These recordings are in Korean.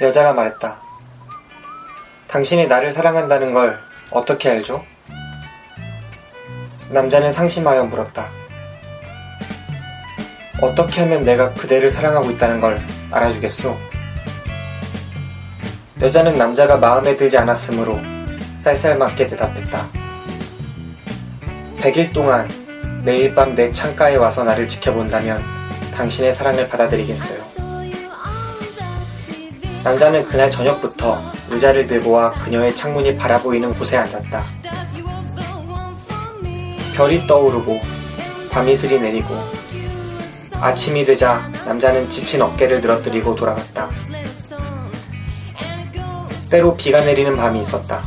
여자가 말했다. 당신이 나를 사랑한다는 걸 어떻게 알죠? 남자는 상심하여 물었다. 어떻게 하면 내가 그대를 사랑하고 있다는 걸 알아주겠소? 여자는 남자가 마음에 들지 않았으므로 쌀쌀맞게 대답했다. 100일 동안 매일 밤 내 창가에 와서 나를 지켜본다면 당신의 사랑을 받아들이겠어요. 남자는 그날 저녁부터 의자를 들고 와 그녀의 창문이 바라보이는 곳에 앉았다. 별이 떠오르고 밤이슬이 내리고 아침이 되자 남자는 지친 어깨를 늘어뜨리고 돌아갔다. 때로 비가 내리는 밤이 있었다.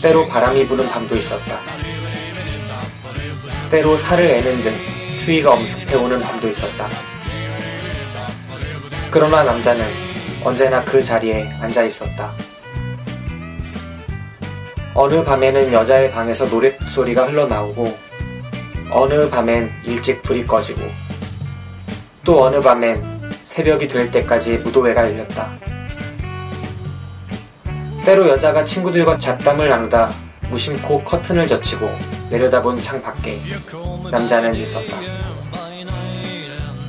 때로 바람이 부는 밤도 있었다. 때로 살을 애는 듯 추위가 엄습해오는 밤도 있었다. 그러나 남자는 언제나 그 자리에 앉아 있었다. 어느 밤에는 여자의 방에서 노랫소리가 흘러나오고, 어느 밤엔 일찍 불이 꺼지고, 또 어느 밤엔 새벽이 될 때까지 무도회가 열렸다. 때로 여자가 친구들과 잡담을 나누다 무심코 커튼을 젖히고 내려다본 창 밖에 남자는 있었다.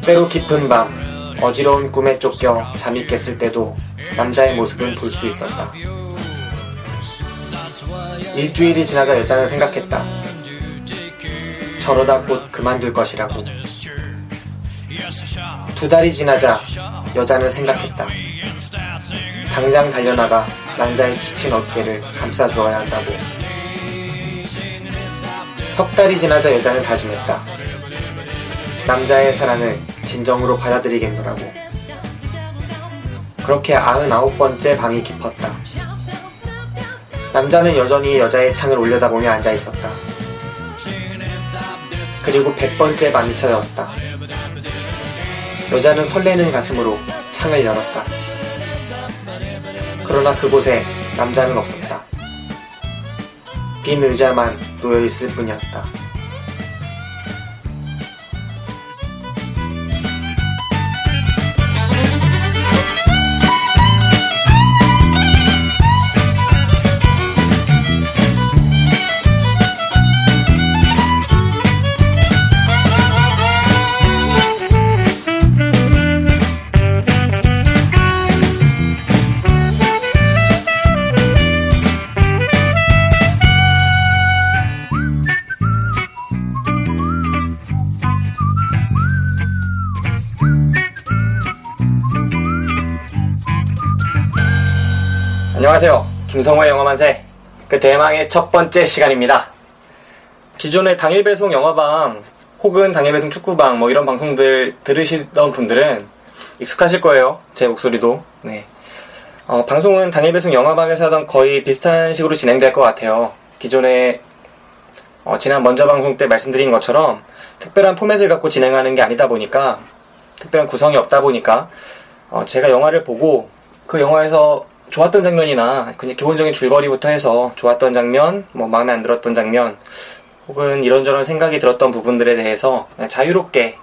때로 깊은 밤 어지러운 꿈에 쫓겨 잠이 깼을 때도 남자의 모습은 볼 수 있었다. 일주일이 지나자 여자는 생각했다. 저러다 곧 그만둘 것이라고. 두 달이 지나자 여자는 생각했다. 당장 달려나가 남자의 지친 어깨를 감싸주어야 한다고. 석 달이 지나자 여자는 다짐했다. 남자의 사랑을 진정으로 받아들이겠노라고. 그렇게 99번째 밤이 깊었다. 남자는 여전히 여자의 창을 올려다보며 앉아 있었다. 그리고 100번째 밤이 찾아왔다. 여자는 설레는 가슴으로 창을 열었다. 그러나 그곳에 남자는 없었다. 빈 의자만 놓여 있을 뿐이었다. 김성호의 영화 만세. 그 대망의 첫 번째 시간입니다. 기존의 당일 배송 영화방 혹은 당일 배송 축구방 뭐 이런 방송들 들으시던 분들은 익숙하실 거예요. 제 목소리도. 네. 어, 방송은 당일 배송 영화방에서 하던 거의 비슷한 식으로 진행될 것 같아요. 기존에 어, 지난 먼저 방송 때 말씀드린 것처럼 특별한 포맷을 갖고 진행하는 게 아니다 보니까 특별한 구성이 없다 보니까 어, 제가 영화를 보고 그 영화에서 좋았던 장면이나 그냥 기본적인 줄거리부터 해서 좋았던 장면, 뭐 마음에 안 들었던 장면, 혹은 이런저런 생각이 들었던 부분들에 대해서 자유롭게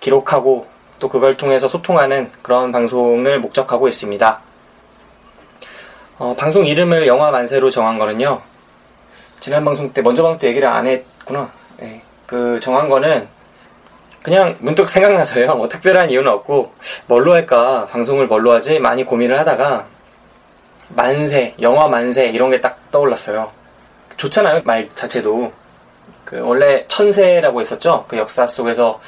기록하고 또 그걸 통해서 소통하는 그런 방송을 목적하고 있습니다. 어, 방송 이름을 영화 만세로 정한 거는요. 지난 방송 때 먼저 방송 때 얘기를 안 했구나. 네, 그 정한 거는 그냥 문득 생각나서요. 뭐 특별한 이유는 없고 뭘로 할까 방송을 뭘로 하지 많이 고민을 하다가 만세, 영화 만세 이런 게 딱 떠올랐어요. 좋잖아요 말 자체도. 그 원래 천세라고 했었죠. 그 역사 속에서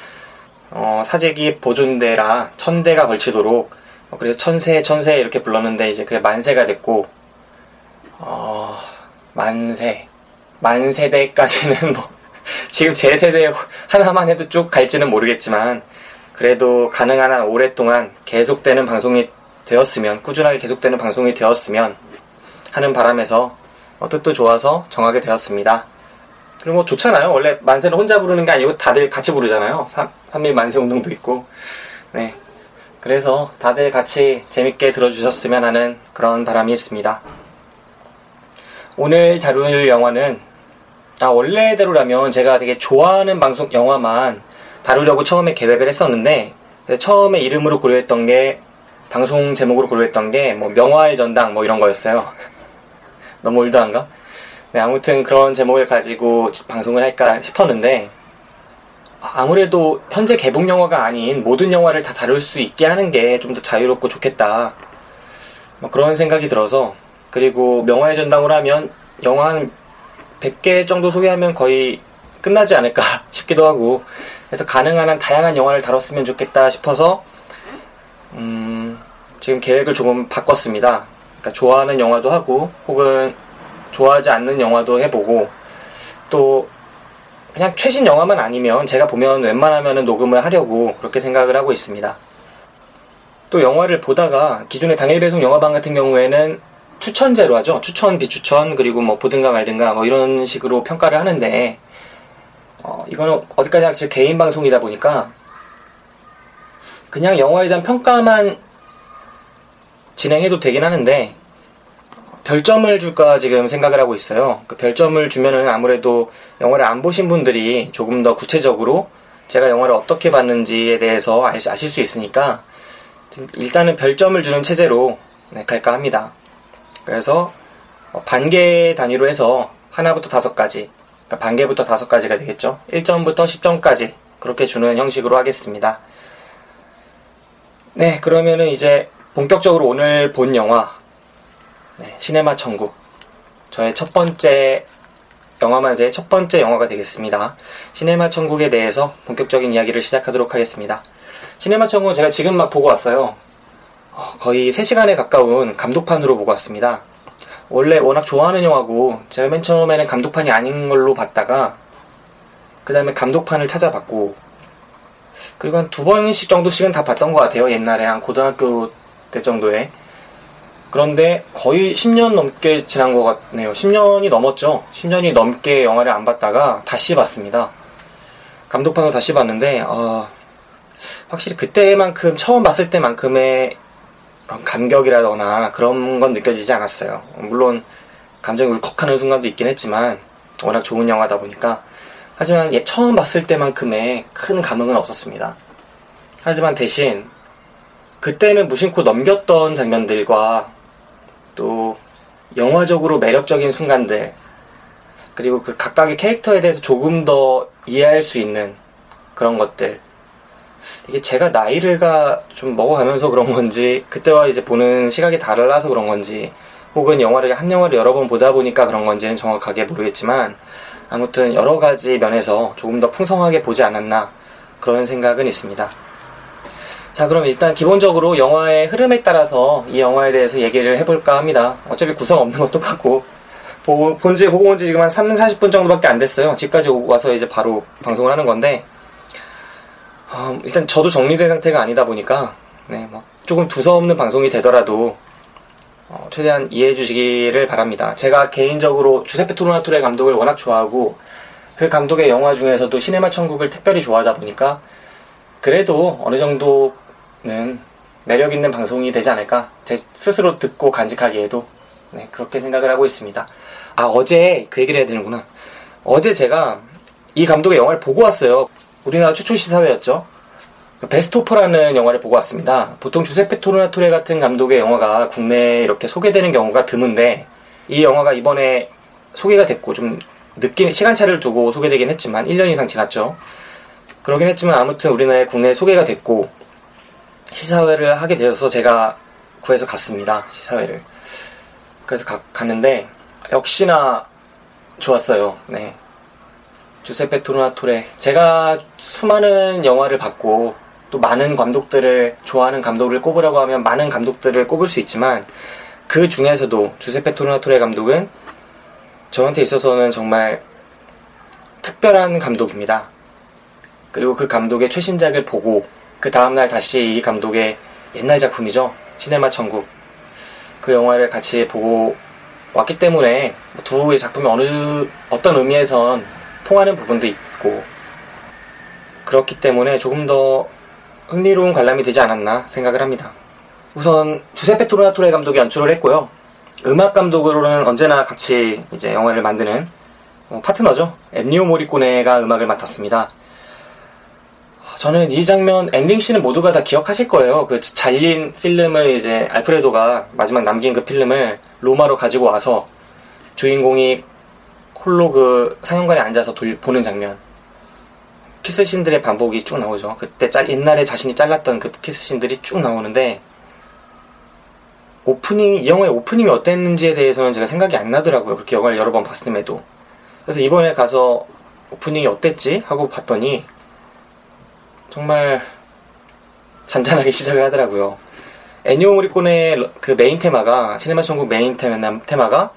어, 사재기 보존대라 천대가 걸치도록 어, 그래서 천세 천세 이렇게 불렀는데 이제 그게 만세가 됐고 어, 만세 만세대까지는 뭐 지금 제 세대 하나만 해도 쭉 갈지는 모르겠지만 그래도 가능한 한 오랫동안 계속되는 방송이 되었으면, 꾸준하게 계속되는 방송이 되었으면 하는 바람에서 어, 뜻도 좋아서 정하게 되었습니다. 그리고 뭐 좋잖아요. 원래 만세는 혼자 부르는 게 아니고 다들 같이 부르잖아요. 3, 3일 만세 운동도 있고. 네. 그래서 다들 같이 재밌게 들어주셨으면 하는 그런 바람이 있습니다. 오늘 다룰 영화는 아, 원래대로라면 제가 되게 좋아하는 방송 영화만 다루려고 처음에 계획을 했었는데 처음에 이름으로 고려했던 게 방송 제목으로 고려했던 게 뭐 명화의 전당 뭐 이런 거였어요. 너무 올드한가? 네, 아무튼 그런 제목을 가지고 방송을 할까 싶었는데 아무래도 현재 개봉 영화가 아닌 모든 영화를 다 다룰 수 있게 하는 게 좀 더 자유롭고 좋겠다. 뭐 그런 생각이 들어서 그리고 명화의 전당으로 하면 영화 한 100개 정도 소개하면 거의 끝나지 않을까 싶기도 하고 그래서 가능한 한 다양한 영화를 다뤘으면 좋겠다 싶어서 음, 지금 계획을 조금 바꿨습니다. 그러니까 좋아하는 영화도 하고 혹은 좋아하지 않는 영화도 해보고 또 그냥 최신 영화만 아니면 제가 보면 웬만하면 녹음을 하려고 그렇게 생각을 하고 있습니다. 또 영화를 보다가 기존의 당일 배송 영화방 같은 경우에는 추천제로 하죠. 추천, 비추천, 그리고 뭐 보든가 말든가 뭐 이런 식으로 평가를 하는데 어, 이거는 어디까지나 제 개인 방송이다 보니까 그냥 영화에 대한 평가만 진행해도 되긴 하는데 별점을 줄까 지금 생각을 하고 있어요. 그 별점을 주면은 아무래도 영화를 안 보신 분들이 조금 더 구체적으로 제가 영화를 어떻게 봤는지에 대해서 아실 수 있으니까 일단은 별점을 주는 체제로 네, 갈까 합니다. 그래서 어, 반개 단위로 해서 하나부터 다섯까지, 그러니까 반개부터 다섯까지가 되겠죠. 1점부터 10점까지 그렇게 주는 형식으로 하겠습니다. 네, 그러면은 이제 본격적으로 오늘 본 영화 네, 시네마 천국. 저의 첫 번째 영화만세의 첫 번째 영화가 되겠습니다. 시네마 천국에 대해서 본격적인 이야기를 시작하도록 하겠습니다. 시네마 천국은 제가 지금 막 보고 왔어요. 어, 거의 3시간에 가까운 감독판으로 보고 왔습니다. 원래 워낙 좋아하는 영화고 제가 맨 처음에는 감독판이 아닌 걸로 봤다가 그 다음에 감독판을 찾아봤고 그리고 한 두 번씩 정도씩은 다 봤던 것 같아요. 옛날에 한 고등학교 때 정도에 그런데 거의 10년 넘게 지난 것 같네요. 10년이 넘었죠. 10년이 넘게 영화를 안 봤다가 다시 봤습니다. 감독판으로 다시 봤는데 어, 확실히 그때만큼 처음 봤을 때만큼의 감격이라거나 그런 건 느껴지지 않았어요. 물론 감정이 울컥하는 순간도 있긴 했지만 워낙 좋은 영화다 보니까 하지만 처음 봤을 때만큼의 큰 감흥은 없었습니다. 하지만 대신 그때는 무심코 넘겼던 장면들과 또 영화적으로 매력적인 순간들 그리고 그 각각의 캐릭터에 대해서 조금 더 이해할 수 있는 그런 것들 이게 제가 나이를가 좀 먹어가면서 그런 건지 그때와 이제 보는 시각이 달라서 그런 건지 혹은 영화를 한 영화를 여러 번 보다 보니까 그런 건지는 정확하게 모르겠지만 아무튼 여러 가지 면에서 조금 더 풍성하게 보지 않았나 그런 생각은 있습니다. 자, 그럼 일단 기본적으로 영화의 흐름에 따라서 이 영화에 대해서 얘기를 해볼까 합니다. 어차피 구성 없는 것도 같고, 본지, 보고 온 지 지금 한 3, 40분 정도밖에 안 됐어요. 집까지 와서 이제 바로 방송을 하는 건데, 어, 일단 저도 정리된 상태가 아니다 보니까, 네, 뭐, 조금 두서없는 방송이 되더라도, 어, 최대한 이해해 주시기를 바랍니다. 제가 개인적으로 주세페 토르나토레 감독을 워낙 좋아하고, 그 감독의 영화 중에서도 시네마 천국을 특별히 좋아하다 보니까, 그래도 어느 정도 는 매력 있는 방송이 되지 않을까 제 스스로 듣고 간직하기에도 네, 그렇게 생각을 하고 있습니다. 아 어제 그 얘기를 해야 되는구나. 어제 제가 이 감독의 영화를 보고 왔어요. 우리나라 최초 시사회였죠. 그 베스토퍼라는 영화를 보고 왔습니다. 보통 주세페 토르나토레 같은 감독의 영화가 국내에 이렇게 소개되는 경우가 드문데 이 영화가 이번에 소개가 됐고 좀 느낌 시간차를 두고 소개되긴 했지만 1년 이상 지났죠. 그러긴 했지만 아무튼 우리나라에 국내에 소개가 됐고 시사회를 하게 되어서 제가 구해서 갔습니다. 시사회를. 그래서 가, 갔는데 역시나 좋았어요. 네. 주세페 토르나토레. 제가 수많은 영화를 봤고 또 많은 감독들을 좋아하는 감독을 꼽으라고 하면 많은 감독들을 꼽을 수 있지만 그 중에서도 주세페 토르나토레 감독은 저한테 있어서는 정말 특별한 감독입니다. 그리고 그 감독의 최신작을 보고 그 다음날 다시 이 감독의 옛날 작품이죠. 시네마 천국. 그 영화를 같이 보고 왔기 때문에 두 작품이 어느, 어떤 의미에선 통하는 부분도 있고, 그렇기 때문에 조금 더 흥미로운 관람이 되지 않았나 생각을 합니다. 우선 주세페 토르나토레 감독이 연출을 했고요. 음악 감독으로는 언제나 같이 이제 영화를 만드는 어, 파트너죠. 엔니오 모리코네가 음악을 맡았습니다. 저는 이 장면 엔딩 씬은 모두가 다 기억하실 거예요. 그 잘린 필름을 이제 알프레도가 마지막 남긴 그 필름을 로마로 가지고 와서 주인공이 홀로 그 상영관에 앉아서 돌, 보는 장면. 키스신들의 반복이 쭉 나오죠. 그때 짤, 옛날에 자신이 잘랐던 그 키스신들이 쭉 나오는데 오프닝 이 영화의 오프닝이 어땠는지에 대해서는 제가 생각이 안 나더라고요. 그렇게 영화를 여러 번 봤음에도. 그래서 이번에 가서 오프닝이 어땠지 하고 봤더니 정말 잔잔하게 시작을 하더라고요. 엔니오 모리코네의 그 메인 테마가 시네마 천국 메인 테마가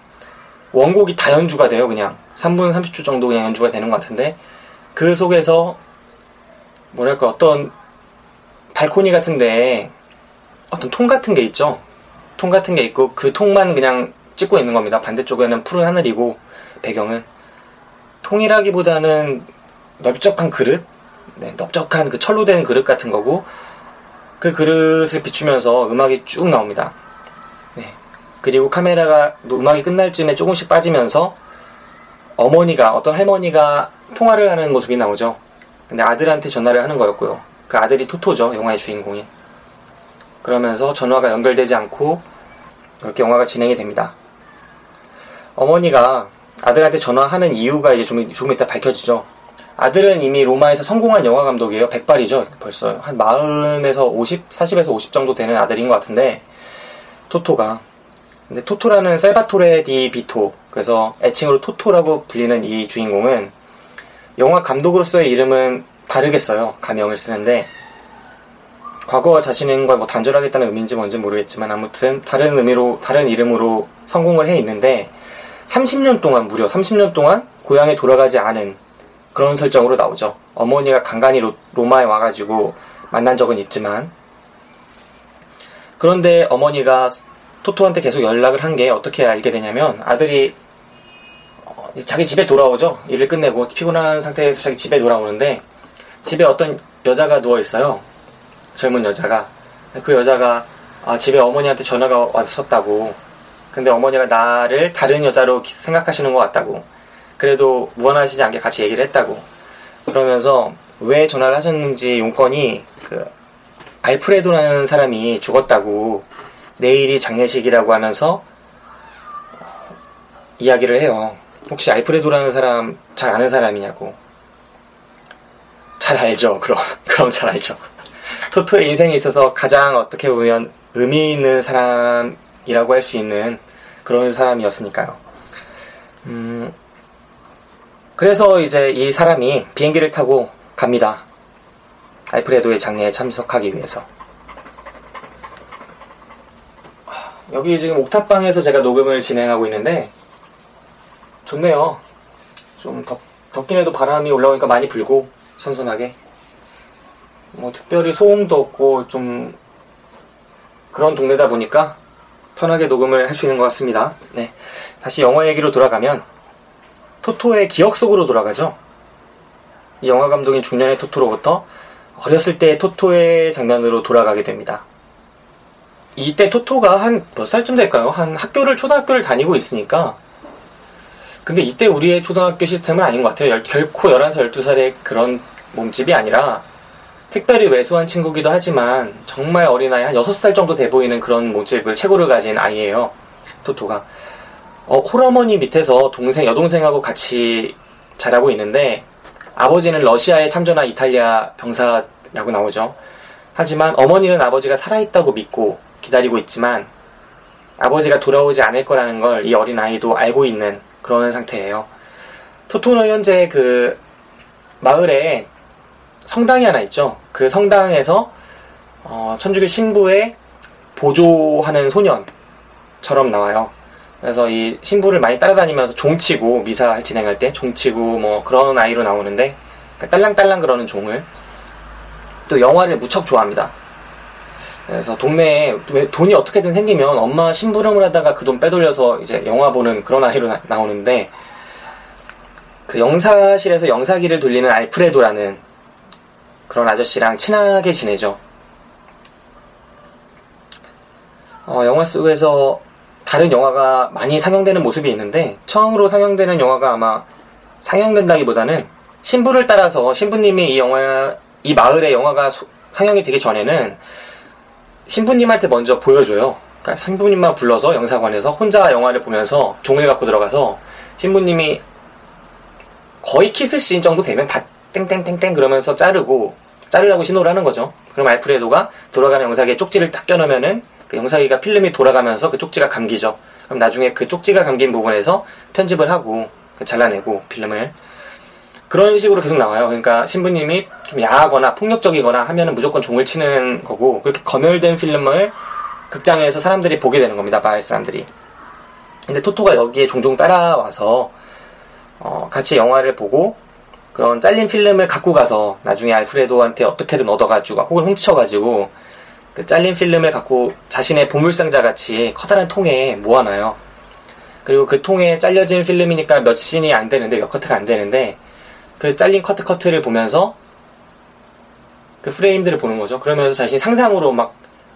원곡이 다 연주가 돼요. 그냥 3분 30초 정도 그냥 연주가 되는 것 같은데 그 속에서 뭐랄까 어떤 발코니 같은데 어떤 통 같은 게 있죠. 통 같은 게 있고 그 통만 그냥 찍고 있는 겁니다. 반대쪽에는 푸른 하늘이고 배경은 통이라기보다는 넓적한 그릇, 네, 넓적한 그 철로 된 그릇 같은 거고 그 그릇을 비추면서 음악이 쭉 나옵니다. 네. 그리고 카메라가 음악이 끝날 쯤에 조금씩 빠지면서 어머니가 어떤 할머니가 통화를 하는 모습이 나오죠. 근데 아들한테 전화를 하는 거였고요. 그 아들이 토토죠. 영화의 주인공이. 그러면서 전화가 연결되지 않고 그렇게 영화가 진행이 됩니다. 어머니가 아들한테 전화하는 이유가 이제 좀, 조금 이따 밝혀지죠. 아들은 이미 로마에서 성공한 영화 감독이에요. 백발이죠. 벌써 한 40에서 50, 40에서 50 정도 되는 아들인 것 같은데 토토가 근데 토토라는 셀바토레 디 비토 그래서 애칭으로 토토라고 불리는 이 주인공은 영화 감독으로서의 이름은 다르게 써요. 가명을 쓰는데 과거 자신과 뭐 단절하겠다는 의미인지 뭔지 모르겠지만 아무튼 다른 의미로 다른 이름으로 성공을 해 있는데 30년 동안 무려 30년 동안 고향에 돌아가지 않은 그런 설정으로 나오죠. 어머니가 간간히 로, 로마에 와가지고 만난 적은 있지만 그런데 어머니가 토토한테 계속 연락을 한 게 어떻게 알게 되냐면 아들이 어, 자기 집에 돌아오죠. 일을 끝내고 피곤한 상태에서 자기 집에 돌아오는데 집에 어떤 여자가 누워 있어요. 젊은 여자가 그 여자가 아, 집에 어머니한테 전화가 왔었다고 근데 어머니가 나를 다른 여자로 생각하시는 것 같다고 그래도 무관하시지 않게 같이 얘기를 했다고 그러면서 왜 전화를 하셨는지 용건이 그 알프레도라는 사람이 죽었다고 내일이 장례식이라고 하면서 이야기를 해요. 혹시 알프레도라는 사람 잘 아는 사람이냐고. 잘 알죠. 그럼 그럼 잘 알죠. 토토의 인생에 있어서 가장 어떻게 보면 의미 있는 사람이라고 할 수 있는 그런 사람이었으니까요. 음, 그래서 이제 이 사람이 비행기를 타고 갑니다. 알프레도의 장례에 참석하기 위해서. 여기 지금 옥탑방에서 제가 녹음을 진행하고 있는데 좋네요. 좀 덥, 덥긴 해도 바람이 올라오니까 많이 불고 선선하게. 뭐 특별히 소음도 없고 좀 그런 동네다 보니까 편하게 녹음을 할 수 있는 것 같습니다. 네. 다시 영화 얘기로 돌아가면 토토의 기억 속으로 돌아가죠. 이 영화 감독인 중년의 토토로부터 어렸을 때의 토토의 장면으로 돌아가게 됩니다. 이때 토토가 한 몇 살쯤 될까요? 한 학교를 초등학교를 다니고 있으니까 근데 이때 우리의 초등학교 시스템은 아닌 것 같아요. 결코 11살, 12살의 그런 몸집이 아니라 특별히 왜소한 친구기도 하지만 정말 어린아이 한 6살 정도 돼 보이는 그런 모습을 체구를 가진 아이예요. 토토가. 어, 홀어머니 밑에서 동생, 여동생하고 같이 자라고 있는데 아버지는 러시아에 참전한 이탈리아 병사라고 나오죠. 하지만 어머니는 아버지가 살아있다고 믿고 기다리고 있지만 아버지가 돌아오지 않을 거라는 걸 이 어린 아이도 알고 있는 그런 상태예요. 토토는 현재 그 마을에 성당이 하나 있죠. 그 성당에서 어, 천주교 신부의 보조하는 소년처럼 나와요. 그래서 이 신부를 많이 따라다니면서 종치고 미사 진행할 때 종치고 뭐 그런 아이로 나오는데 그러니까 딸랑딸랑 그러는 종을 또 영화를 무척 좋아합니다. 그래서 동네에 왜 돈이 어떻게든 생기면 엄마 심부름을 하다가 그 돈 빼돌려서 이제 영화 보는 그런 아이로 나, 나오는데 그 영사실에서 영사기를 돌리는 알프레도라는 그런 아저씨랑 친하게 지내죠. 어, 영화 속에서 다른 영화가 많이 상영되는 모습이 있는데 처음으로 상영되는 영화가 아마 상영된다기보다는 신부를 따라서 신부님이 이 영화 이 마을의 영화가 소- 상영이 되기 전에는 신부님한테 먼저 보여줘요. 그러니까 신부님만 불러서 영사관에서 혼자 영화를 보면서 종을 갖고 들어가서 신부님이 거의 키스씬 정도 되면 다 땡땡땡땡 그러면서 자르고 자르라고 신호를 하는 거죠. 그럼 알프레도가 돌아가는 영상에 쪽지를 딱 껴놓으면은 그 영상기가 필름이 돌아가면서 그 쪽지가 감기죠. 그럼 나중에 그 쪽지가 감긴 부분에서 편집을 하고 잘라내고 필름을 그런 식으로 계속 나와요. 그러니까 신부님이 좀 야하거나 폭력적이거나 하면은 무조건 종을 치는 거고 그렇게 검열된 필름을 극장에서 사람들이 보게 되는 겁니다. 마을 사람들이. 근데 토토가 여기에 종종 따라와서 어, 같이 영화를 보고 그런 잘린 필름을 갖고 가서 나중에 알프레도한테 어떻게든 얻어가지고 혹은 훔쳐가지고 그 잘린 필름을 갖고 자신의 보물상자 같이 커다란 통에 모아놔요. 그리고 그 통에 잘려진 필름이니까 몇 씬이 안 되는데 몇 커트가 안 되는데 그 잘린 커트 커트를 보면서 그 프레임들을 보는 거죠. 그러면서 자신이 상상으로 막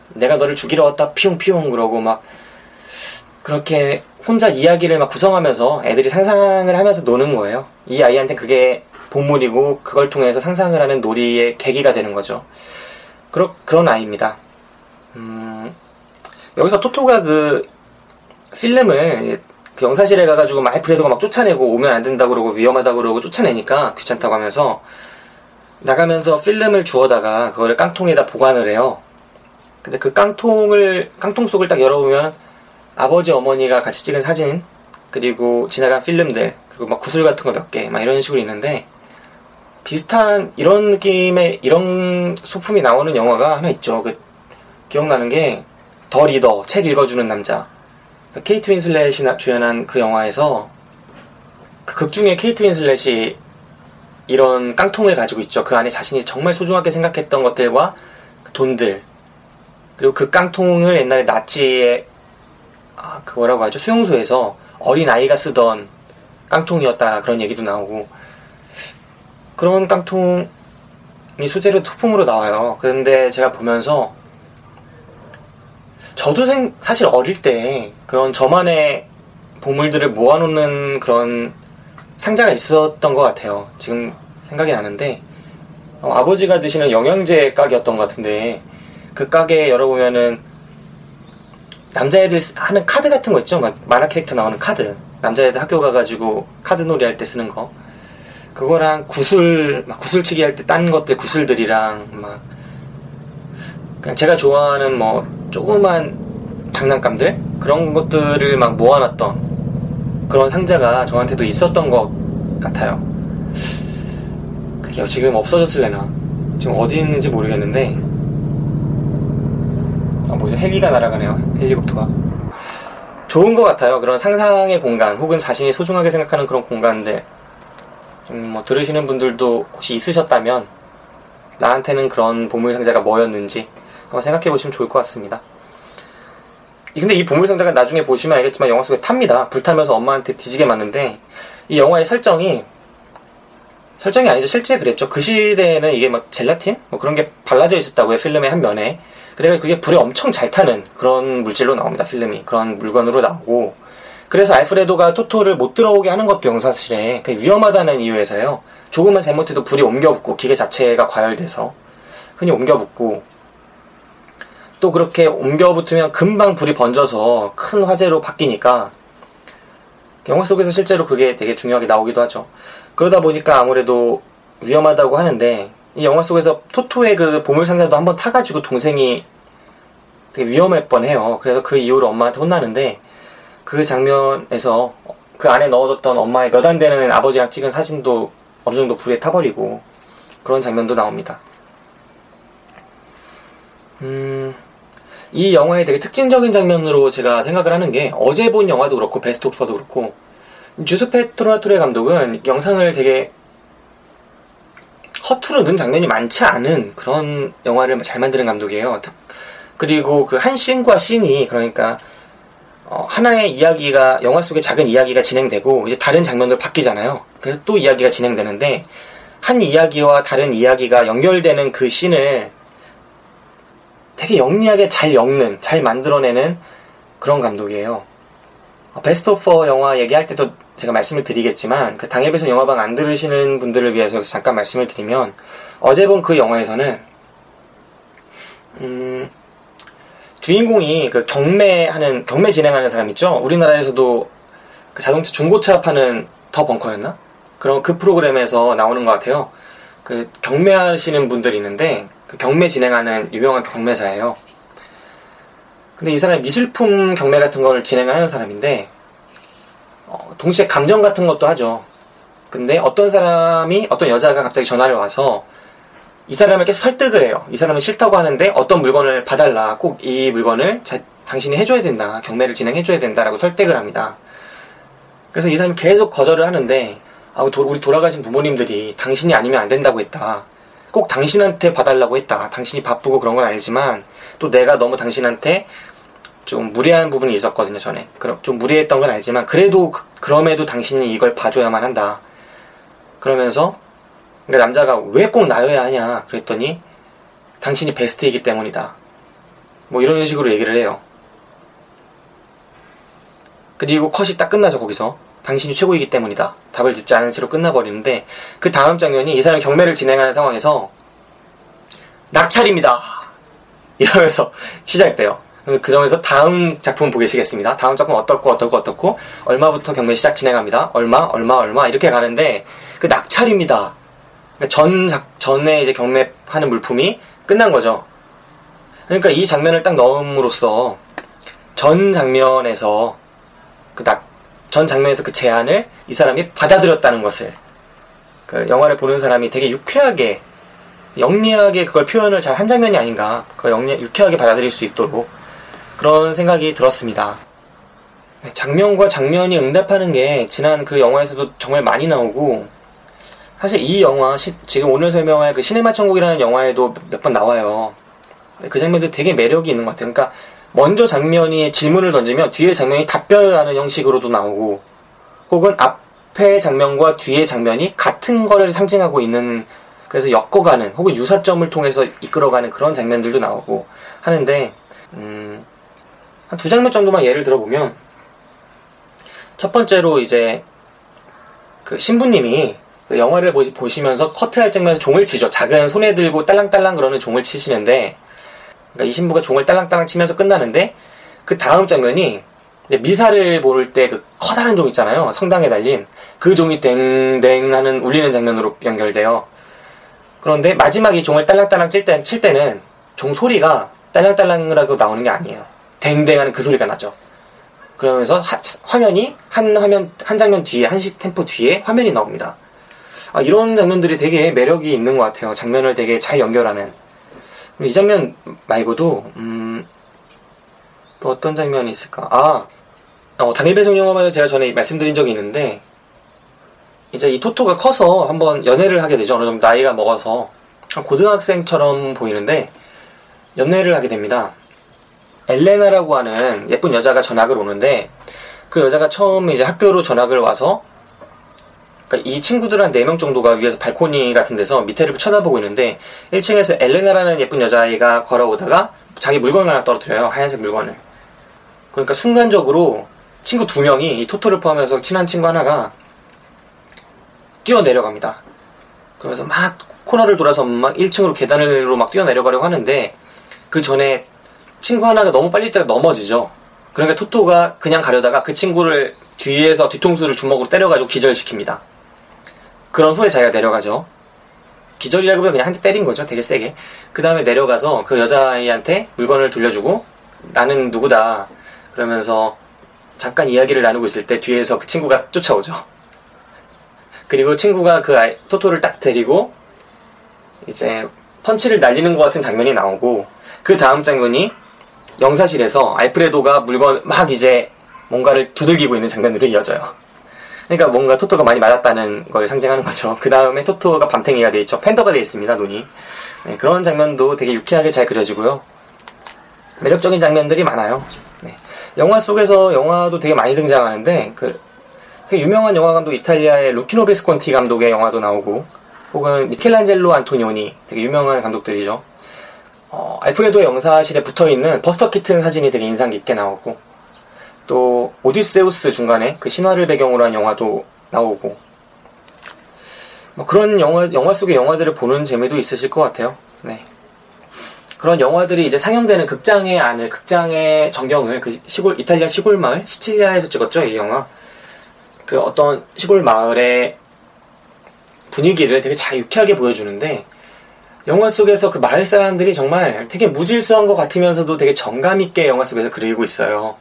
내가 너를 죽이러 왔다 피용피용 그러고 막 그렇게 혼자 이야기를 막 구성하면서 애들이 상상을 하면서 노는 거예요. 이 아이한테 그게 보물이고 그걸 통해서 상상을 하는 놀이의 계기가 되는 거죠. 그러, 그런 아이입니다. 음, 여기서 토토가 그 필름을 그 영사실에 가가지고 막 알프레도가 막 쫓아내고 오면 안 된다고 그러고 위험하다고 그러고 쫓아내니까 귀찮다고 하면서 나가면서 필름을 주워다가 그거를 깡통에다 보관을 해요. 근데 그 깡통을 깡통 속을 딱 열어보면 아버지 어머니가 같이 찍은 사진 그리고 지나간 필름들 그리고 막 구슬 같은 거 몇 개 막 이런 식으로 있는데 비슷한 이런 느낌의 이런 소품이 나오는 영화가 하나 있죠. 그 기억나는 게 더 리더 책 읽어주는 남자 케이트 윈슬렛이 나- 주연한 그 영화에서 그 극 중에 케이트 윈슬렛이 이런 깡통을 가지고 있죠. 그 안에 자신이 정말 소중하게 생각했던 것들과 그 돈들 그리고 그 깡통을 옛날에 나치의 아, 그 뭐라고 하죠? 수용소에서 어린 아이가 쓰던 깡통이었다 그런 얘기도 나오고 그런 깡통이 소재로 소품으로 나와요. 그런데 제가 보면서 저도 생- 사실 어릴 때 그런 저만의 보물들을 모아놓는 그런 상자가 있었던 것 같아요. 지금 생각이 나는데 어, 아버지가 드시는 영양제 가게였던 것 같은데 그 가게 열어보면은 남자애들 쓰- 하는 카드 같은 거 있죠? 막 만화 캐릭터 나오는 카드. 남자애들 학교 가가지고 카드 놀이 할 때 쓰는 거. 그거랑 구슬, 막 구슬치기 할 때 딴 것들, 구슬들이랑 막 그냥 제가 좋아하는 뭐 조그만 장난감들? 그런 것들을 막 모아놨던 그런 상자가 저한테도 있었던 것 같아요. 그게 지금 없어졌을래나? 지금 어디 있는지 모르겠는데. 아 뭐죠 헬기가 날아가네요. 헬리콥터가. 좋은 것 같아요. 그런 상상의 공간 혹은 자신이 소중하게 생각하는 그런 공간들. 음, 뭐 들으시는 분들도 혹시 있으셨다면 나한테는 그런 보물 상자가 뭐였는지 한번 생각해 보시면 좋을 것 같습니다. 이- 근데 이 보물 상자가 나중에 보시면 알겠지만 영화 속에 탑니다. 불타면서 엄마한테 뒤지게 맞는데 이 영화의 설정이 설정이 아니죠. 실제 그랬죠. 그 시대에는 이게 막 젤라틴 뭐 그런 게 발라져 있었다고요. 필름의 한 면에. 그래서 그게 불에 엄청 잘 타는 그런 물질로 나옵니다. 필름이 그런 물건으로 나오고 그래서 알프레도가 토토를 못 들어오게 하는 것도 영사실에 그게 위험하다는 이유에서요. 조금만 잘못해도 불이 옮겨 붙고 기계 자체가 과열돼서 흔히 옮겨 붙고 또 그렇게 옮겨 붙으면 금방 불이 번져서 큰 화재로 바뀌니까 영화 속에서 실제로 그게 되게 중요하게 나오기도 하죠. 그러다 보니까 아무래도 위험하다고 하는데 이 영화 속에서 토토의 그 보물 상자도 한번 타가지고 동생이 되게 위험할 뻔해요. 그래서 그 이후로 엄마한테 혼나는데 그 장면에서 그 안에 넣어뒀던 엄마의 몇 안 되는 아버지랑 찍은 사진도 어느 정도 불에 타버리고 그런 장면도 나옵니다. 음, 이 영화의 되게 특징적인 장면으로 제가 생각을 하는 게 어제 본 영화도 그렇고 베스트 오퍼도 그렇고 주스페 토라토레 감독은 영상을 되게 허투루 넣은 장면이 많지 않은 그런 영화를 잘 만드는 감독이에요. 그리고 그 한 씬과 씬이 그러니까 어, 하나의 이야기가 영화 속에 작은 이야기가 진행되고 이제 다른 장면으로 바뀌잖아요. 그래서 또 이야기가 진행되는데 한 이야기와 다른 이야기가 연결되는 그 씬을 되게 영리하게 잘 엮는, 잘 만들어내는 그런 감독이에요. 어, 베스트 오퍼 영화 얘기할 때도 제가 말씀을 드리겠지만 그 당일배송 영화방 안 들으시는 분들을 위해서 잠깐 말씀을 드리면 어제 본 그 영화에서는 음, 주인공이 그 경매하는 경매 진행하는 사람 있죠. 우리나라에서도 그 자동차 중고차 파는 더 벙커였나? 그런 그 프로그램에서 나오는 것 같아요. 그 경매하시는 분들이 있는데 그 경매 진행하는 유명한 경매사예요. 근데 이 사람이 미술품 경매 같은 걸 진행하는 사람인데 어, 동시에 감정 같은 것도 하죠. 근데 어떤 사람이 어떤 여자가 갑자기 전화를 와서 이 사람을 계속 설득을 해요. 이 사람은 싫다고 하는데 어떤 물건을 봐달라. 꼭 이 물건을 자, 당신이 해줘야 된다. 경매를 진행해줘야 된다라고 설득을 합니다. 그래서 이 사람이 계속 거절을 하는데 아, 우리 돌아가신 부모님들이 당신이 아니면 안 된다고 했다. 꼭 당신한테 봐달라고 했다. 당신이 바쁘고 그런 건 아니지만 또 내가 너무 당신한테 좀 무례한 부분이 있었거든요, 전에. 그럼 좀 무례했던 건 알지만 그래도 그, 그럼에도 당신이 이걸 봐줘야만 한다. 그러면서 그러니까 남자가 왜 꼭 나여야 하냐 그랬더니 당신이 베스트이기 때문이다. 뭐 이런 식으로 얘기를 해요. 그리고 컷이 딱 끝나죠 거기서 당신이 최고이기 때문이다. 답을 듣지 않은 채로 끝나버리는데 그 다음 장면이 이 사람이 경매를 진행하는 상황에서 낙찰입니다. 이러면서 시작돼요. 그 점에서 다음 작품 보시겠습니다. 다음 작품 어떻고 어떻고 어떻고 얼마부터 경매 시작 진행합니다. 얼마 얼마 얼마 이렇게 가는데 그 낙찰입니다. 그러니까 전 작, 전에 이제 경매하는 물품이 끝난 거죠. 그러니까 이 장면을 딱 넣음으로써 전 장면에서 그 낙, 전 장면에서 그 제안을 이 사람이 받아들였다는 것을 그 영화를 보는 사람이 되게 유쾌하게 영리하게 그걸 표현을 잘 한 장면이 아닌가 그걸 영리, 유쾌하게 받아들일 수 있도록 그런 생각이 들었습니다. 네, 장면과 장면이 응답하는 게 지난 그 영화에서도 정말 많이 나오고 사실 이 영화 시, 지금 오늘 설명할 그 시네마 천국이라는 영화에도 몇 번 나와요. 그 장면도 되게 매력이 있는 것 같아요. 그러니까 먼저 장면이 질문을 던지면 뒤에 장면이 답변하는 형식으로도 나오고 혹은 앞에 장면과 뒤에 장면이 같은 거를 상징하고 있는 그래서 엮어가는 혹은 유사점을 통해서 이끌어가는 그런 장면들도 나오고 하는데 음, 한 두 장면 정도만 예를 들어보면 첫 번째로 이제 그 신부님이 그 영화를 보시면서 커트할 장면에서 종을 치죠. 작은 손에 들고 딸랑딸랑 그러는 종을 치시는데 그러니까 이 신부가 종을 딸랑딸랑 치면서 끝나는데 그 다음 장면이 미사를 볼때그 커다란 종 있잖아요. 성당에 달린 그 종이 댕댕 하는 울리는 장면으로 연결돼요. 그런데 마지막에 이 종을 딸랑딸랑 칠, 때, 칠 때는 종 소리가 딸랑딸랑하고 나오는 게 아니에요. 댕댕 하는 그 소리가 나죠. 그러면서 하, 화면이 한 화면, 한 장면 뒤에, 한 시 템포 뒤에 화면이 나옵니다. 아, 이런 장면들이 되게 매력이 있는 것 같아요. 장면을 되게 잘 연결하는. 이 장면 말고도 음, 또 어떤 장면이 있을까? 아, 어, 당일 배송 영화만에 제가 전에 말씀드린 적이 있는데 이제 이 토토가 커서 한번 연애를 하게 되죠. 어느 정도 나이가 먹어서 고등학생처럼 보이는데 연애를 하게 됩니다. 엘레나라고 하는 예쁜 여자가 전학을 오는데 그 여자가 처음 이제 학교로 전학을 와서 그러니까 이 친구들 한 4명 정도가 위에서 발코니 같은 데서 밑에를 쳐다보고 있는데 1층에서 엘레나라는 예쁜 여자아이가 걸어오다가 자기 물건을 하나 떨어뜨려요. 하얀색 물건을. 그러니까 순간적으로 친구 두 명이 이 토토를 포함해서 친한 친구 하나가 뛰어 내려갑니다. 그러면서 막 코너를 돌아서 막 1층으로 계단으로 막 뛰어 내려가려고 하는데 그 전에 친구 하나가 너무 빨리 뛰다가 넘어지죠. 그러니까 토토가 그냥 가려다가 그 친구를 뒤에서 뒤통수를 주먹으로 때려가지고 기절시킵니다. 그런 후에 자기가 내려가죠. 기절이라기보다 그냥 한 대 때린 거죠. 되게 세게. 그 다음에 내려가서 그 여자아이한테 물건을 돌려주고 나는 누구다. 그러면서 잠깐 이야기를 나누고 있을 때 뒤에서 그 친구가 쫓아오죠. 그리고 친구가 그 아이, 토토를 딱 데리고 이제 펀치를 날리는 것 같은 장면이 나오고 그 다음 장면이 영사실에서 알프레도가 물건 막 이제 뭔가를 두들기고 있는 장면으로 이어져요. 그러니까 뭔가 토토가 많이 맞았다는 걸 상징하는 거죠. 그 다음에 토토가 밤탱이가 돼 있죠. 팬더가 돼 있습니다, 눈이. 네, 그런 장면도 되게 유쾌하게 잘 그려지고요. 매력적인 장면들이 많아요. 네. 영화 속에서 영화도 되게 많이 등장하는데, 그, 되게 유명한 영화 감독 이탈리아의 루키노 베스콘티 감독의 영화도 나오고, 혹은 미켈란젤로 안토니오니, 되게 유명한 감독들이죠. 어, 알프레도의 영사실에 붙어 있는 버스터 키튼 사진이 되게 인상 깊게 나오고, 또 오디세우스 중간에 그 신화를 배경으로 한 영화도 나오고 뭐 그런 영화 영화 속의 영화들을 보는 재미도 있으실 것 같아요. 네. 그런 영화들이 이제 상영되는 극장의 안을 극장의 전경을 그 시골 이탈리아 시골 마을 시칠리아에서 찍었죠 이 영화. 그 어떤 시골 마을의 분위기를 되게 잘 유쾌하게 보여주는데 영화 속에서 그 마을 사람들이 정말 되게 무질서한 것 같으면서도 되게 정감 있게 영화 속에서 그리고 있어요.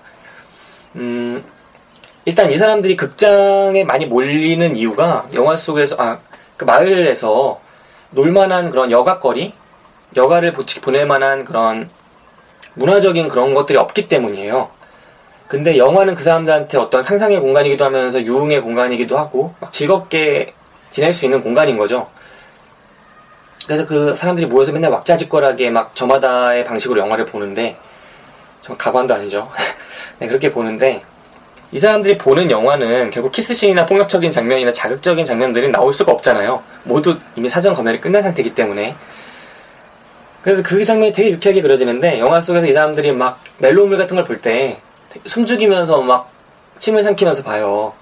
음, 일단 이 사람들이 극장에 많이 몰리는 이유가 영화 속에서, 아, 그 마을에서 놀만한 그런 여가거리? 여가를 보낼 만한 그런 문화적인 그런 것들이 없기 때문이에요. 근데 영화는 그 사람들한테 어떤 상상의 공간이기도 하면서 유흥의 공간이기도 하고 막 즐겁게 지낼 수 있는 공간인 거죠. 그래서 그 사람들이 모여서 맨날 왁자지껄하게 막 저마다의 방식으로 영화를 보는데 좀 가관도 아니죠. 네, 그렇게 보는데 이 사람들이 보는 영화는 결국 키스씬이나 폭력적인 장면이나 자극적인 장면들이 나올 수가 없잖아요. 모두 이미 사전 검열이 끝난 상태이기 때문에. 그래서 그 장면이 되게 유쾌하게 그려지는데 영화 속에서 이 사람들이 막 멜로물 같은 걸 볼 때 숨죽이면서 막 침을 삼키면서 봐요.